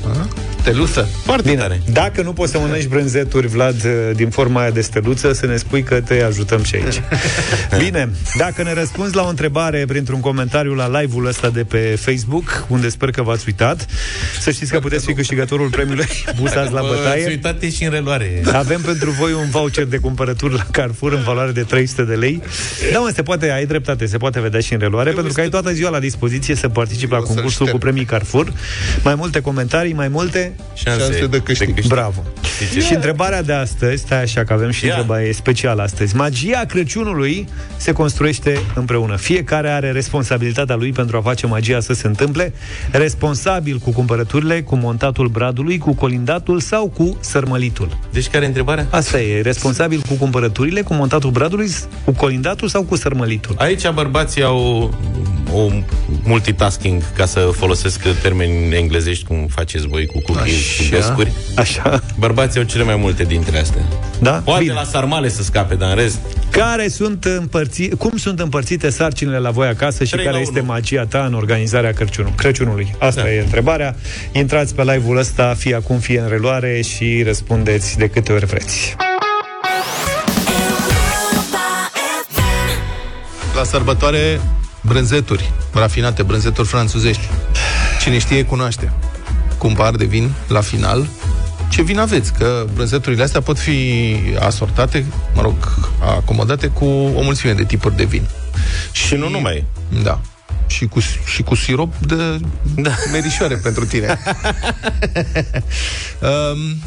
Teluță. Foarte Bine, tare. dacă nu poți să mănânci brânzeturi, Vlad, din forma aia de steluță, să ne spui că te ajutăm și aici. Bine, dacă ne răspunzi la o întrebare printr-un comentariu la live-ul ăsta de pe Facebook, unde sper că v-ați uitat, să știți că puteți fi câștigătorul premiului Busați la Bă, bătaie. ți uitate și în reluare. Avem pentru voi un voucher de cumpărături la Carrefour în valoare de 300 de lei. Da, mă, se poate, ai dreptate, se poate vedea și în reluare, pentru că ai toată ziua la dispoziție să participi la O să-l concursul șterg. cu premii Carrefour. Mai multe comentarii, mai multe Șanse de câștig. Bravo. Și întrebarea de astăzi, stai așa că avem și Ia. întrebare specială astăzi. Magia Crăciunului se construiește împreună. Fiecare are responsabilitatea lui pentru a face magia să se întâmple. Responsabil cu cumpărăturile, cu montatul bradului, cu colindatul sau cu sărmălitul. Deci care e întrebarea? Asta e, responsabil cu cumpărăturile, cu montatul bradului, cu colindatul sau cu sărmălitul. Aici bărbații au o multitasking, ca să folosesc termeni englezești, cum faceți voi cu cookies și Așa. bescuri. Așa, Bărbații au cele mai multe dintre astea. da? Poate Bine. la sarmale să scape, dar în rest... Care sunt împărți, cum sunt împărțite sarcinile la voi acasă și Trei care la este unu. magia ta în organizarea Crăciunul, Crăciunului? Asta Da. e întrebarea. Intrați pe live-ul ăsta, fie acum, fie în reluare și răspundeți de câte ori vreți. La sărbătoare, brânzeturi rafinate, brânzeturi franțuzești. Cine știe, cunoaște. Cu un pahar de vin la final. Ce vin aveți? Că brânzeturile astea pot fi asortate, mă rog, acomodate cu o mulțime de tipuri de vin. Și nu numai. Da. Și cu, și cu sirop de da. merișoare pentru tine. um,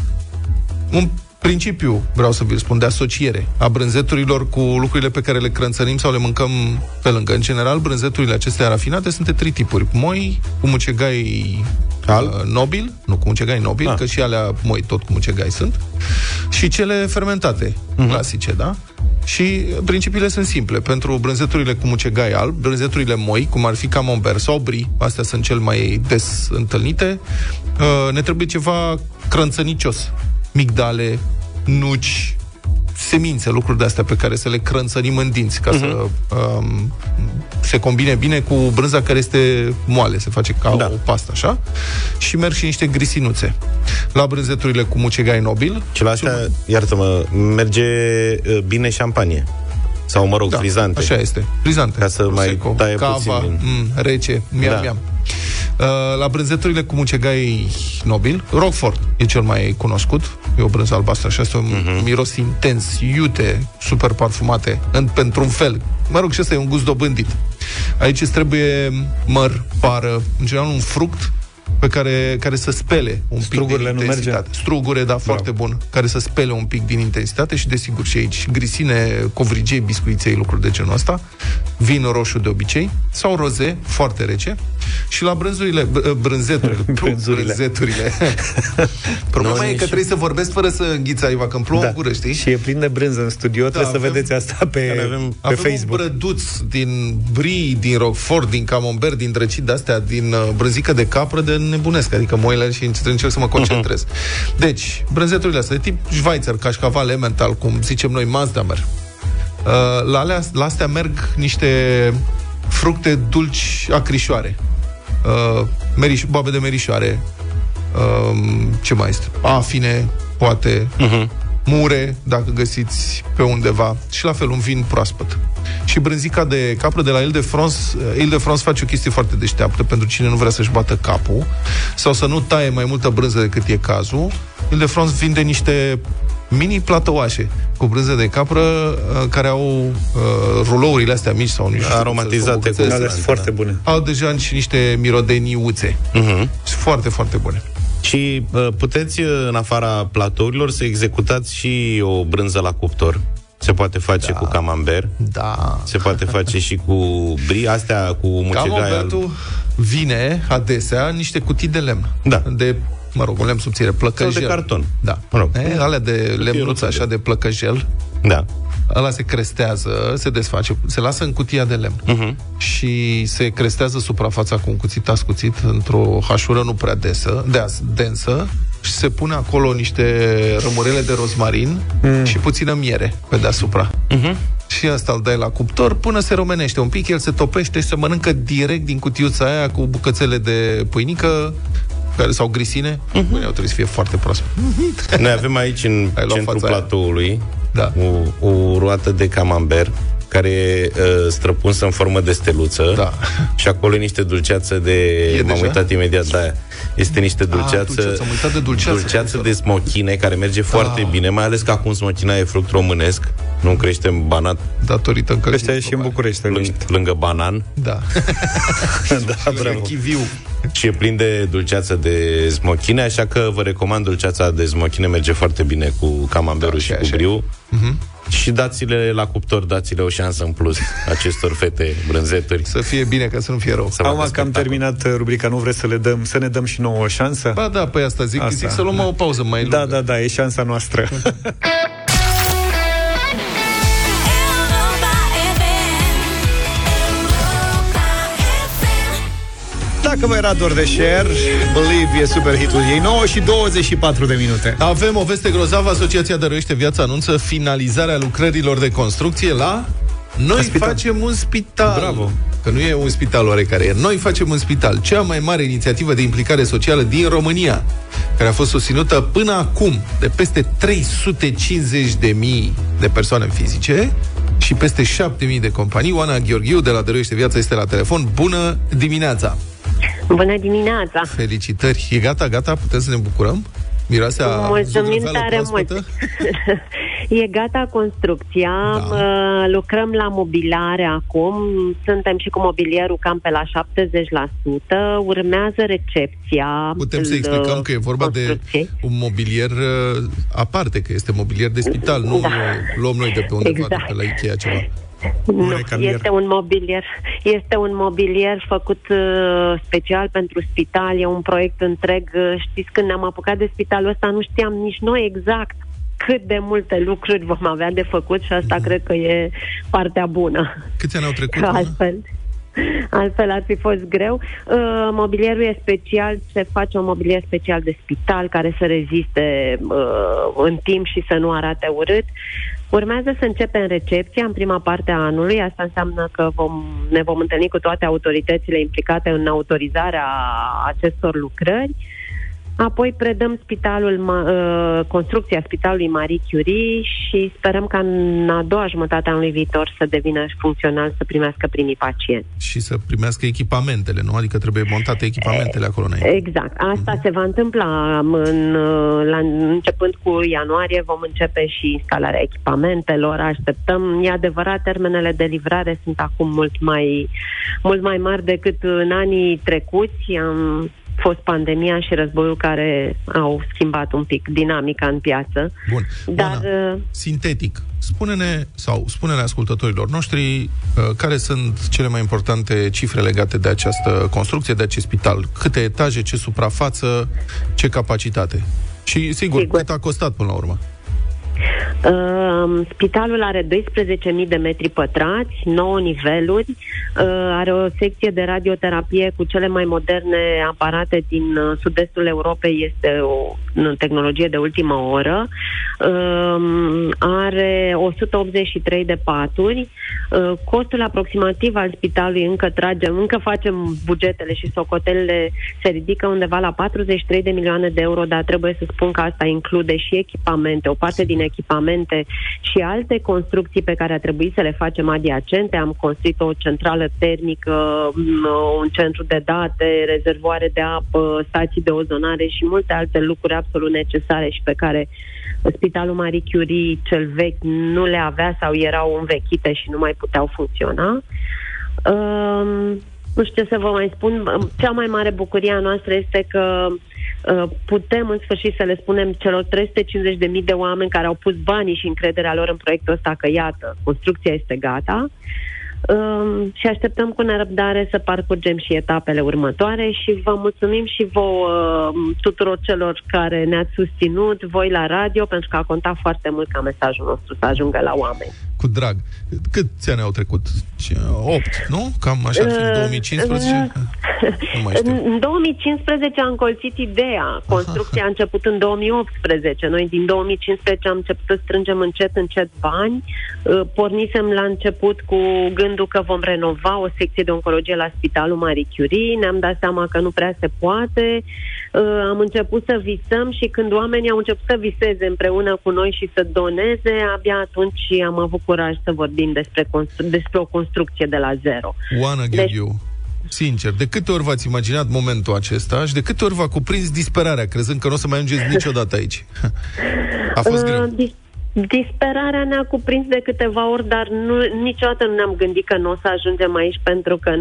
un principiu, vreau să vi spun, de asociere a brânzeturilor cu lucrurile pe care le crânțărim sau le mâncăm pe lângă. În general, brânzeturile acestea rafinate sunt de trei tipuri. Moi, cu mucegai Alb? uh, nobil, nu cu mucegai nobil, Ah. că și alea moi tot cu mucegai sunt, și cele fermentate, Mhm. clasice, da? Și principiile sunt simple. Pentru brânzeturile cu mucegai alb, brânzeturile moi, cum ar fi camembert sau brie, astea sunt cel mai des întâlnite, uh, ne trebuie ceva crânțănicios. Migdale, nuci, semințe, lucruri de astea pe care să le crânțărim în dinți, ca să um, se combine bine cu brânza care este moale, se face ca Da. o pastă, așa, și merg și niște grisiniuțe. La brânzeturile cu mucegai nobil, Și la astea, iartă-mă, merge uh, bine șampanie. Sau, mă rog, da, frizante. așa este, frizante. Ca să mai taie cava, puțin din- mm, rece, miam, Da. miam. Uh, la brânzeturile cu mucegai nobil, Roquefort e cel mai cunoscut, e o brânză albastră și asta Mhm. uh-huh. un miros intens, iute, super parfumate, în, pentru un fel. Mă rog, și ăsta e un gust dobândit. Aici îți trebuie măr, pară, în general un fruct pe care, care să spele un Strugurile pic nu din merge? intensitate. Strugure, da, foarte bun. Care să spele un pic din intensitate și desigur și aici grisine, covrigei, biscuiței, lucruri de genul ăsta. Vin roșu de obicei sau roze, foarte rece. Și la brânzurile, br- brânzeturile, Brânzurile. brânzeturile. Problema Nu, e că nici- trebuie să vorbesc fără să înghiți aiva, că îmi plouă în gură, știi? Și e plin de brânză în studio, da, trebuie să avem- vedeți asta pe, Care avem- pe Avem Facebook. un brăduț din brie, din roquefort, din camembert, din drăcit de-astea, din uh, brânzică de capră de nebunesc, adică moile și încerc, încerc să mă concentrez. Deci, brânzeturile astea de tip Schweizer, cașcaval, Emmental, cum zicem noi, Mazdamer. Uh, la, alea, la astea merg niște fructe dulci acrișoare. Uh, meriș, boabe de merișoare. Uh, ce mai este? Afine, poate. Mhm. Mure, dacă găsiți pe undeva. Și la fel un vin proaspăt. Și brânzica de capră de la Ile-de-France, Ile-de-France face o chestie foarte deșteaptă pentru cine nu vrea să-și bată capul sau să nu taie mai multă brânză decât e cazul. Ile-de-France vinde niște mini platăoașe cu brânză de capră uh, care au uh, rulourile astea mici sau nu știu. Aromatizate cum să- cu sau Da, bucățele. dar sunt foarte bune. Au deja și niște mirodeniuțe. Mhm. Sunt foarte, foarte bune. Și uh, puteți, uh, în afara platourilor, să executați și o brânză la cuptor. Se poate face da. cu camembert, Da. se poate face și cu brie, astea cu mucegai alb. Camembertul vine adesea în niște cutii de lemn. Da. De, mă rog, un lemn subțire, plăcăjel. Sau de carton. Da. Mă rog. E, alea de lemnuț, rotunde. așa, de plăcăjel. Da. Ăla se crestează, se desface, se lasă în cutia de lemn Uh-huh. și se crestează suprafața cu un cuțit ascuțit într-o hașură nu prea desă, deas, densă și se pune acolo niște rămurele de rozmarin mm. și puțină miere pe deasupra. Uh-huh. Și asta îl dai la cuptor până se romenește un pic, el se topește și se mănâncă direct din cutiuța aia cu bucățele de pâinică care, sau grisine. Uh-huh. Mâine trebuie să fie foarte proaspăt. Noi avem aici, în Ai luat centrul fața aia. platoului, Da. o, o roată de camembert care e uh, străpunsă în formă de steluță Da. și acolo e niște dulceață de... E M-am deja? uitat imediat, da. Este niște dulceață, dulceață, am uitat de dulceață. dulceață de smochine care merge foarte bine, mai ales că acum smochina e fruct românesc, nu crește în banat Datorită Ăștia încălzirii e și în globale. București. te lângă, gândești. lângă banan Da. da, bravo. Chiviu. și e plin de dulceață de smochine, așa că vă recomand dulceața de smochine, merge foarte bine cu camamberul Da, și și cu așa. briu. Și dați-le la cuptor, dați-le o șansă în plus acestor fete brânzeturi. Să fie bine, ca să nu fie rău. Să vadă Acum că am spectacol. terminat uh, rubrica, nu vreți să le dăm, să ne dăm și nouă o șansă? Ba da, pe asta zic, Asta. zic să luăm o pauză mai lungă. Da, da, da, e șansa noastră. Dacă vă era dor de share, Believe e super hitul ei 9 și 24 de minute. Avem o veste grozavă, Asociația Dăruiește Viața anunță finalizarea lucrărilor de construcție la Noi spital. facem un spital. Bravo. Că nu e un spital oarecare, e Noi facem un spital, cea mai mare inițiativă de implicare socială din România, care a fost susținută până acum de peste 350 de mii de persoane fizice și peste 7000 de companii. Oana Gheorghiu de la Dăruiește Viața este la telefon. Bună dimineața! Bună dimineața! Felicitări! E gata, gata? Putem să ne bucurăm? Miroase a Mulțumim zugrăveală tare mult! proaspătă? e gata construcția, da. lucrăm la mobilare acum, suntem și cu mobilierul cam pe la 70%, urmează recepția. Putem să îl- explicăm că e vorba de construcției. un mobilier uh, aparte, că este mobilier de spital, nu Da. luăm noi de pe undeva, Exact. de pe la Ikea ceva. Nu, recamier. este un mobilier, este un mobilier făcut uh, special pentru spital, e un proiect întreg. Uh, știți, când ne-am apucat de spitalul ăsta, nu știam nici noi exact cât de multe lucruri vom avea de făcut și asta cred că e partea bună. Câți ani au trecut? Că Oana? altfel, altfel ar fi fost greu. Uh, mobilierul e special, se face un mobilier special de spital care să reziste uh, în timp și să nu arate urât. Urmează să începem recepția în prima parte a anului. Asta înseamnă că vom, ne vom întâlni cu toate autoritățile implicate în autorizarea acestor lucrări. Apoi predăm spitalul, ma- uh, construcția spitalului Marie Curie și sperăm ca în a doua jumătate a anului viitor să devină funcțional, să primească primii pacienți. Și să primească echipamentele, nu? Adică trebuie montate echipamentele acolo înainte. Exact. Asta se va întâmpla în, uh, la, începând cu ianuarie vom începe și instalarea echipamentelor, așteptăm. E adevărat, termenele de livrare sunt acum mult mai, mult mai mari decât în anii trecuți. Am fost pandemia și războiul care au schimbat un pic dinamica în piață. Bun. Dar Oana, uh, sintetic, spune-ne sau spune-ne ascultătorilor noștri uh, care sunt cele mai importante cifre legate de această construcție, de acest spital. Câte etaje, ce suprafață, ce capacitate. Și, sigur, Sigur. cât a costat până la urmă. Uh, spitalul are 12.000 de metri pătrați, 9 niveluri, uh, are o secție de radioterapie cu cele mai moderne aparate din uh, sud-estul Europei, este o n- tehnologie de ultimă oră, uh, are 183 de paturi, uh, costul aproximativ al spitalului încă tragem, încă facem bugetele și socotelele se ridică undeva la 43 de milioane de euro, dar trebuie să spun că asta include și echipamente, o parte din echipamente și alte construcții pe care a trebuit să le facem adiacente. Am construit o centrală termică, m, un centru de date, rezervoare de apă, stații de ozonare și multe alte lucruri absolut necesare și pe care Spitalul Marie Curie, cel vechi, nu le avea sau erau învechite și nu mai puteau funcționa. Um, nu știu ce să vă mai spun. Cea mai mare bucurie a noastră este că uh, putem în sfârșit să le spunem celor 350.000 de oameni care au pus banii și încrederea lor în proiectul ăsta că, iată, construcția este gata. Um, și așteptăm cu nerăbdare să parcurgem și etapele următoare și vă mulțumim și vouă um, tuturor celor care ne-ați susținut, voi la radio, pentru că a contat foarte mult ca mesajul nostru să ajungă la oameni. Cu drag. Câți ani au trecut? 8, nu? Cam așa ar fi, în 2015? Nu mai știu. În 2015 am colțit ideea. Construcția a început în 2018. Noi din 2015 am început să strângem încet, încet bani. Uh, Pornisem la început cu gândul că vom renova o secție de oncologie la Spitalul Marie Curie. Ne-am dat seama că nu prea se poate. Uh, Am început să visăm și când oamenii au început să viseze împreună cu noi și să doneze, abia atunci am avut curaj să vorbim despre, constru- despre o construcție de la zero. Oana Gheorghiu, sincer, de câte ori v-ați imaginat momentul acesta și de câte ori v-a cuprins disperarea, crezând că nu o să mai ajungeți niciodată aici? A fost Uh, greu. dis- Disperarea ne-a cuprins de câteva ori, dar nu, niciodată nu ne-am gândit că nu o să ajungem aici, pentru că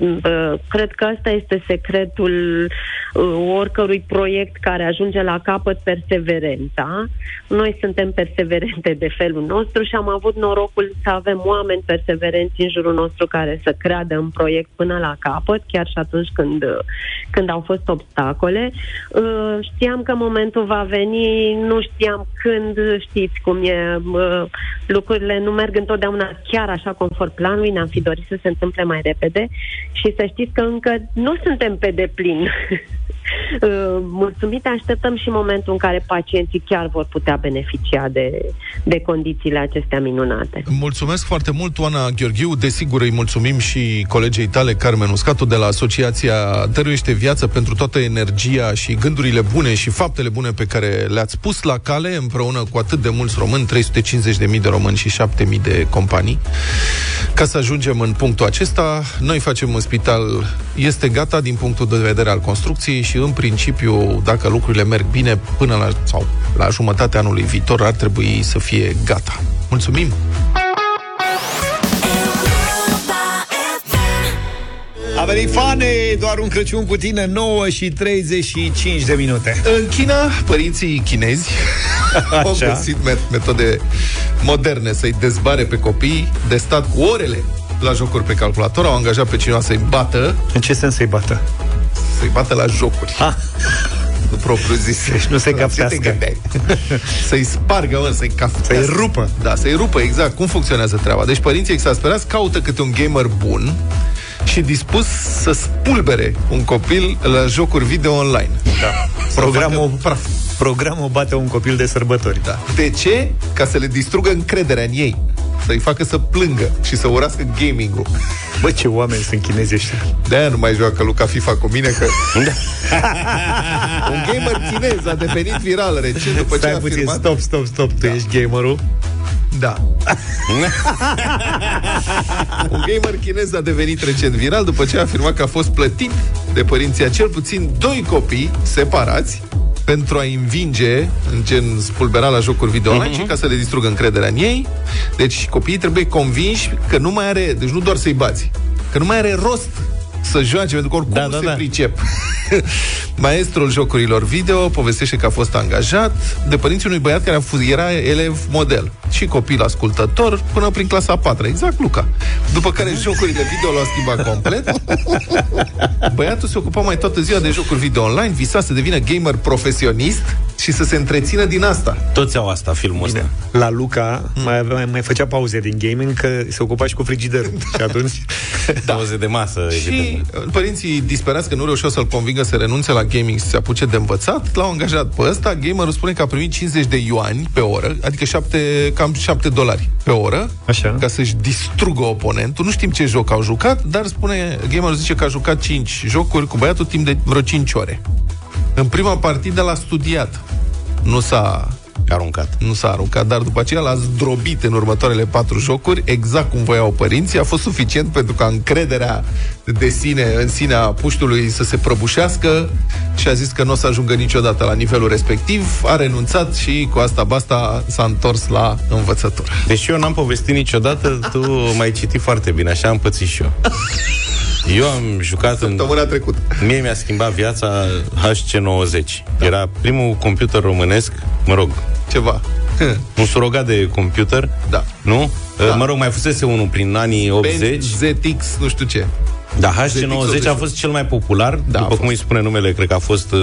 uh, cred că ăsta este secretul uh, oricărui proiect care ajunge la capăt, perseverența. Noi suntem perseverente de felul nostru și am avut norocul să avem oameni perseverenți în jurul nostru care să creadă în proiect până la capăt, chiar și atunci când, uh, când au fost obstacole. Uh, știam că momentul va veni, nu știam când, știți cum e, uh, lucrurile nu merg întotdeauna chiar așa conform planului, ne-am fi dorit să se întâmple mai repede și să știți că încă nu suntem pe deplin. Uh, Mulțumite, așteptăm și momentul în care pacienții chiar vor putea beneficia de, de condițiile acestea minunate. Mulțumesc foarte mult, Oana Gheorghiu. Desigur, îi mulțumim și colegei tale, Carmen Uscatu, de la Asociația Dăruiește Viață pentru toată energia și gândurile bune și faptele bune pe care le-ați pus la cale împreună cu atât de mulți mulți români, 350.000 de români și 7.000 de companii. Ca să ajungem în punctul acesta, noi facem un spital, este gata din punctul de vedere al construcției și în principiu, dacă lucrurile merg bine, până la, sau la jumătatea anului viitor ar trebui să fie gata. Mulțumim! A venit fane, doar un Crăciun cu tine, 9 și 35 de minute. În China, părinții chinezi au Așa. găsit met- metode moderne să-i dezbare pe copii de stat cu orele la jocuri pe calculator. Au angajat pe cineva să-i bată. În ce sens să-i bată? Să-i bată la jocuri. Ah. Nu propriu zis. Deci nu se La ce te captească. gândeai? să-i spargă, mă, să-i captească. Să-i rupă. Da, să-i rupă, exact. Cum funcționează treaba? Deci părinții exasperați caută câte un gamer bun și dispus să spulbere un copil la jocuri video online. Da. Programul, programul bate un copil de sărbători. Da. De ce? Ca să le distrugă încrederea în ei. Să-i facă să plângă și să urască gaming-ul. Bă, ce oameni sunt chinezi ăștia. De-aia nu mai joacă Luca FIFA cu mine că... un gamer chinez a devenit viral recent după Stai ce a puțin, afirmat... stop, stop, stop. Tu ești gamerul? Da. Un gamer chinez a devenit recent viral după ce a afirmat că a fost plătit de părinții a cel puțin doi copii separați pentru a învinge în gen spulbera la jocuri video online și ca să le distrugă încrederea în ei. Deci copiii trebuie convinși că nu mai are, deci nu doar să-i bați, că nu mai are rost să joace, pentru că oricum Da, da, da, nu se da. pricep. Maestrul jocurilor video povestește că a fost angajat de părinții unui băiat care a fost, era elev model și copil ascultător până prin clasa a patra, exact Luca. După care jocurile video l-au schimbat complet. Băiatul se ocupa mai toată ziua de jocuri video online, visa să devină gamer profesionist și să se întrețină din asta. Toți au asta, filmul ăsta. La Luca mai, avea, mai făcea pauze din gaming că se ocupa și cu frigiderul. Și atunci... Da. Pauze de masă, evident. Și uh, părinții disperați că nu reușeau să-l convingă să renunțe la gaming și să se apuce de învățat, l-au angajat pe ăsta. Gamerul spune că a primit 50 de yuani pe oră, adică 7, cam 7 dolari pe oră, Așa. ca să-și distrugă oponentul. Nu știm ce joc au jucat, dar spune, gamerul zice că a jucat 5 jocuri cu băiatul timp de vreo 5 ore. În prima partidă l-a studiat. Nu s-a aruncat. Nu s-a aruncat, dar după aceea l-a zdrobit în următoarele patru jocuri, exact cum voiau părinții. A fost suficient pentru ca încrederea de sine, în sine a puștului să se prăbușească și a zis că nu o să ajungă niciodată la nivelul respectiv. A renunțat și cu asta basta s-a întors la învățătură. Deci eu n-am povestit niciodată, tu m-ai citit foarte bine, așa am pățit și eu. Eu am jucat Săptămâna trecută. Mie mi-a schimbat viața HC90. Da. Era primul computer românesc, mă rog, Ceva. un surogat de computer, Da. nu? Da. Mă rog, mai fusese unul prin anii 80. ZX, nu știu ce. Da, ZX HC90 a fost cel mai popular, Da, a după cum îi spune numele, cred că a fost uh,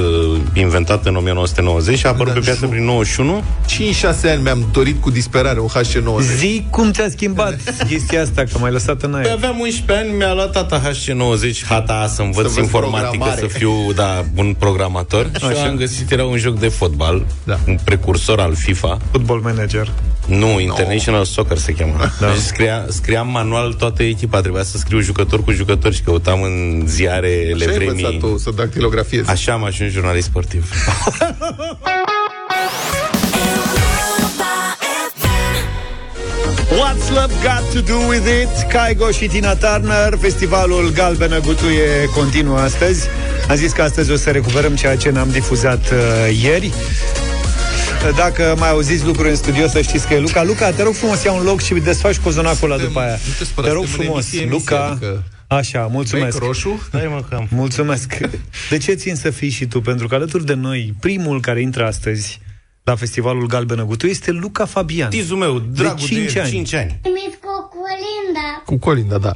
inventat în 1990 și a apărut Da, pe piață și- prin 91. 5-6 ani mi-am dorit cu disperare un HC90. Zi cum ți-a schimbat chestia asta, că m-ai lăsat în Păi aer. aveam 11 ani, mi-a luat tata HC90, hata să învăț Să învăț informatică, programare. să fiu, da, un programator. Și eu am găsit, era un joc de fotbal, Da. un precursor al FIFA. Football manager. Nu, International Soccer se cheamă. Da. Deci scria, scriam manual toată echipa, trebuia să scriu jucător cu jucător și căutam în ziarele Ce ai învățat vremii. tu să dactilografiezi? Așa am ajuns jurnalist sportiv. What's Love Got to Do With It? Caigo și Tina Turner Festivalul Galbenă Gutuie continuă astăzi Am zis că astăzi o să recuperăm ceea ce n-am difuzat uh, ieri dacă mai auziți lucruri în studio, să știți că e Luca. Luca, te rog frumos, ia un loc și desfaci cozonacul ăla după aia. nu te spăra, te rog suntem în frumos, emisie, emisie, Luca. adică- Așa, mulțumesc. Bec roșu? Stai mă, cam. Mulțumesc. De ce țin să fii și tu? Pentru că alături de noi, primul care intră astăzi la Festivalul Galbenă Gutu este Luca Fabian. Tizul meu, dragul de, cinci ani. 5 ani. Primit cu colinda. Cu colinda, da.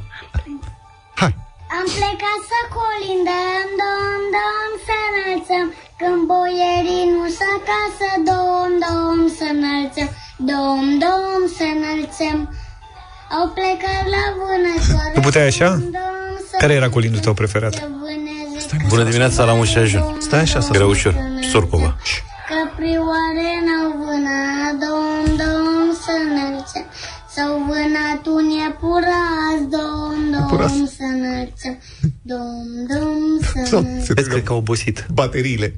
Am plecat să colindăm, dom, dom, să înălțăm. Când boierii nu să acasă, dom, dom, să înălțăm. Dom, dom, să înălțăm. Au plecat la vânătoare. Tu puteai așa? dom, dom, să Care era colindul tău preferat? să vâneze Bună dimineața la Muș și Ajun. Stai așa să Era ușor. Sorcova. Căprioare n-au vânat, dom, dom, să înălțăm. S-au vânat un iepuraș, dom, Iepuraș. dom, să înălțăm. Dom, dom, să Sau înălțăm. se Vezi, cred că a obosit. bateriile.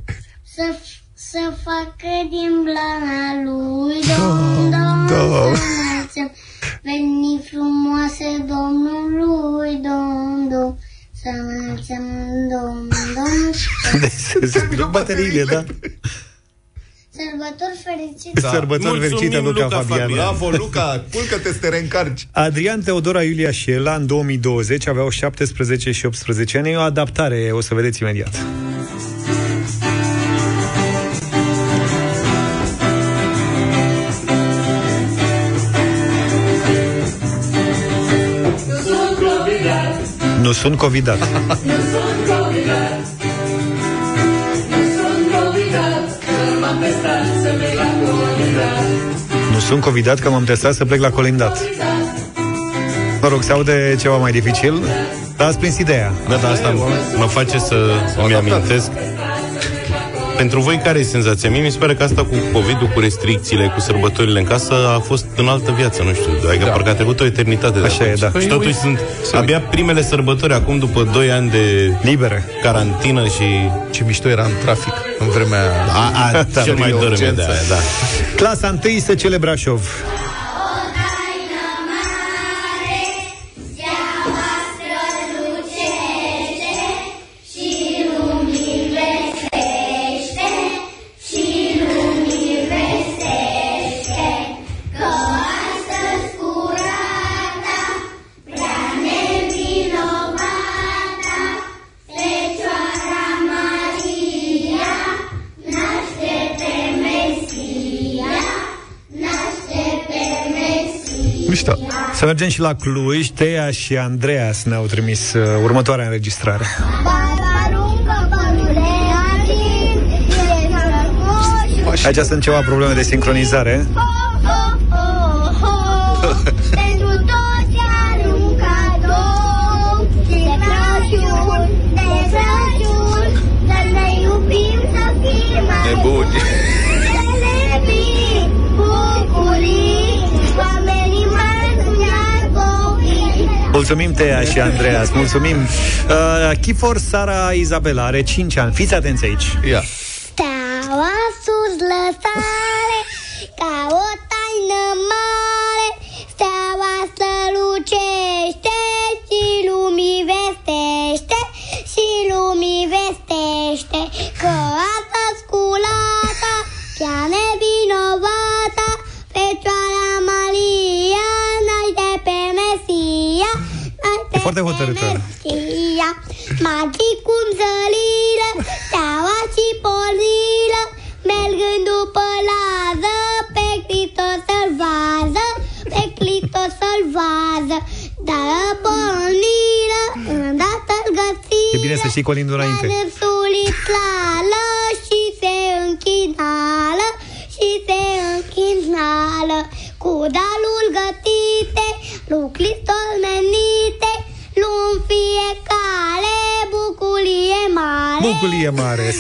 Să, să Să facă din blana lui Dom, dom, Dom. să înălțăm Veni frumoase Domnului Dom, dom Să înălțăm Dom, dom Bateriile, da. Sărbători fericite Da. Sărbători fericite, Luca Fabian. Bravo, Luca, culcă-te să te reîncarci. Adrian Teodora Iulia și Ela în 2020 aveau 17 și 18 ani. E o adaptare, o să vedeți imediat. Nu sunt covidat. Nu sunt covidat că m-am testat să plec la colindat. Mă rog, se aude ceva mai dificil, dar ați prins ideea. Da, da, asta mă face să îmi amintesc. Pentru voi, care e senzația? Mie mi se pare că asta cu covid cu restricțiile, cu sărbătorile în casă, a fost în altă viață, nu știu. Adică da. parcă a trecut o eternitate de Așa e, da. Și totuși sunt abia primele sărbători, acum după 2 ani de Libere. carantină și... Ce mișto era în trafic în vremea... A, a, cel mai dor de aia, da. Clasa 1 SC Brașov. Să mergem și la Cluj. Tea și Andreas ne-au trimis uh, următoarea înregistrare. Aici sunt ceva probleme de sincronizare. Mulțumim, Tea și Andreas, mulțumim. Uh, Chifor Sara Izabela are 5 ani. Fiți atenți aici. Ia. Steaua sus lăsare E foarte hotărâtă. Ia, magii cum zăliră, steaua și porniră, mergând după lază, pe Hristos să-l vază, pe Hristos să-l vază, dar porniră, îndată-l găsiră, E bine să știi colindul înainte. Năsului slală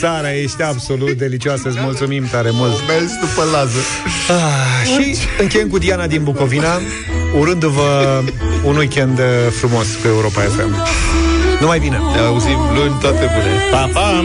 Sara, ești absolut delicioasă. Îți mulțumim tare mult. Mers după lază. Ah, și încheiem cu Diana din Bucovina, urându-vă un weekend uh, frumos cu Europa FM. Numai bine. Ne auzim luni, toate bune. Pa, pa!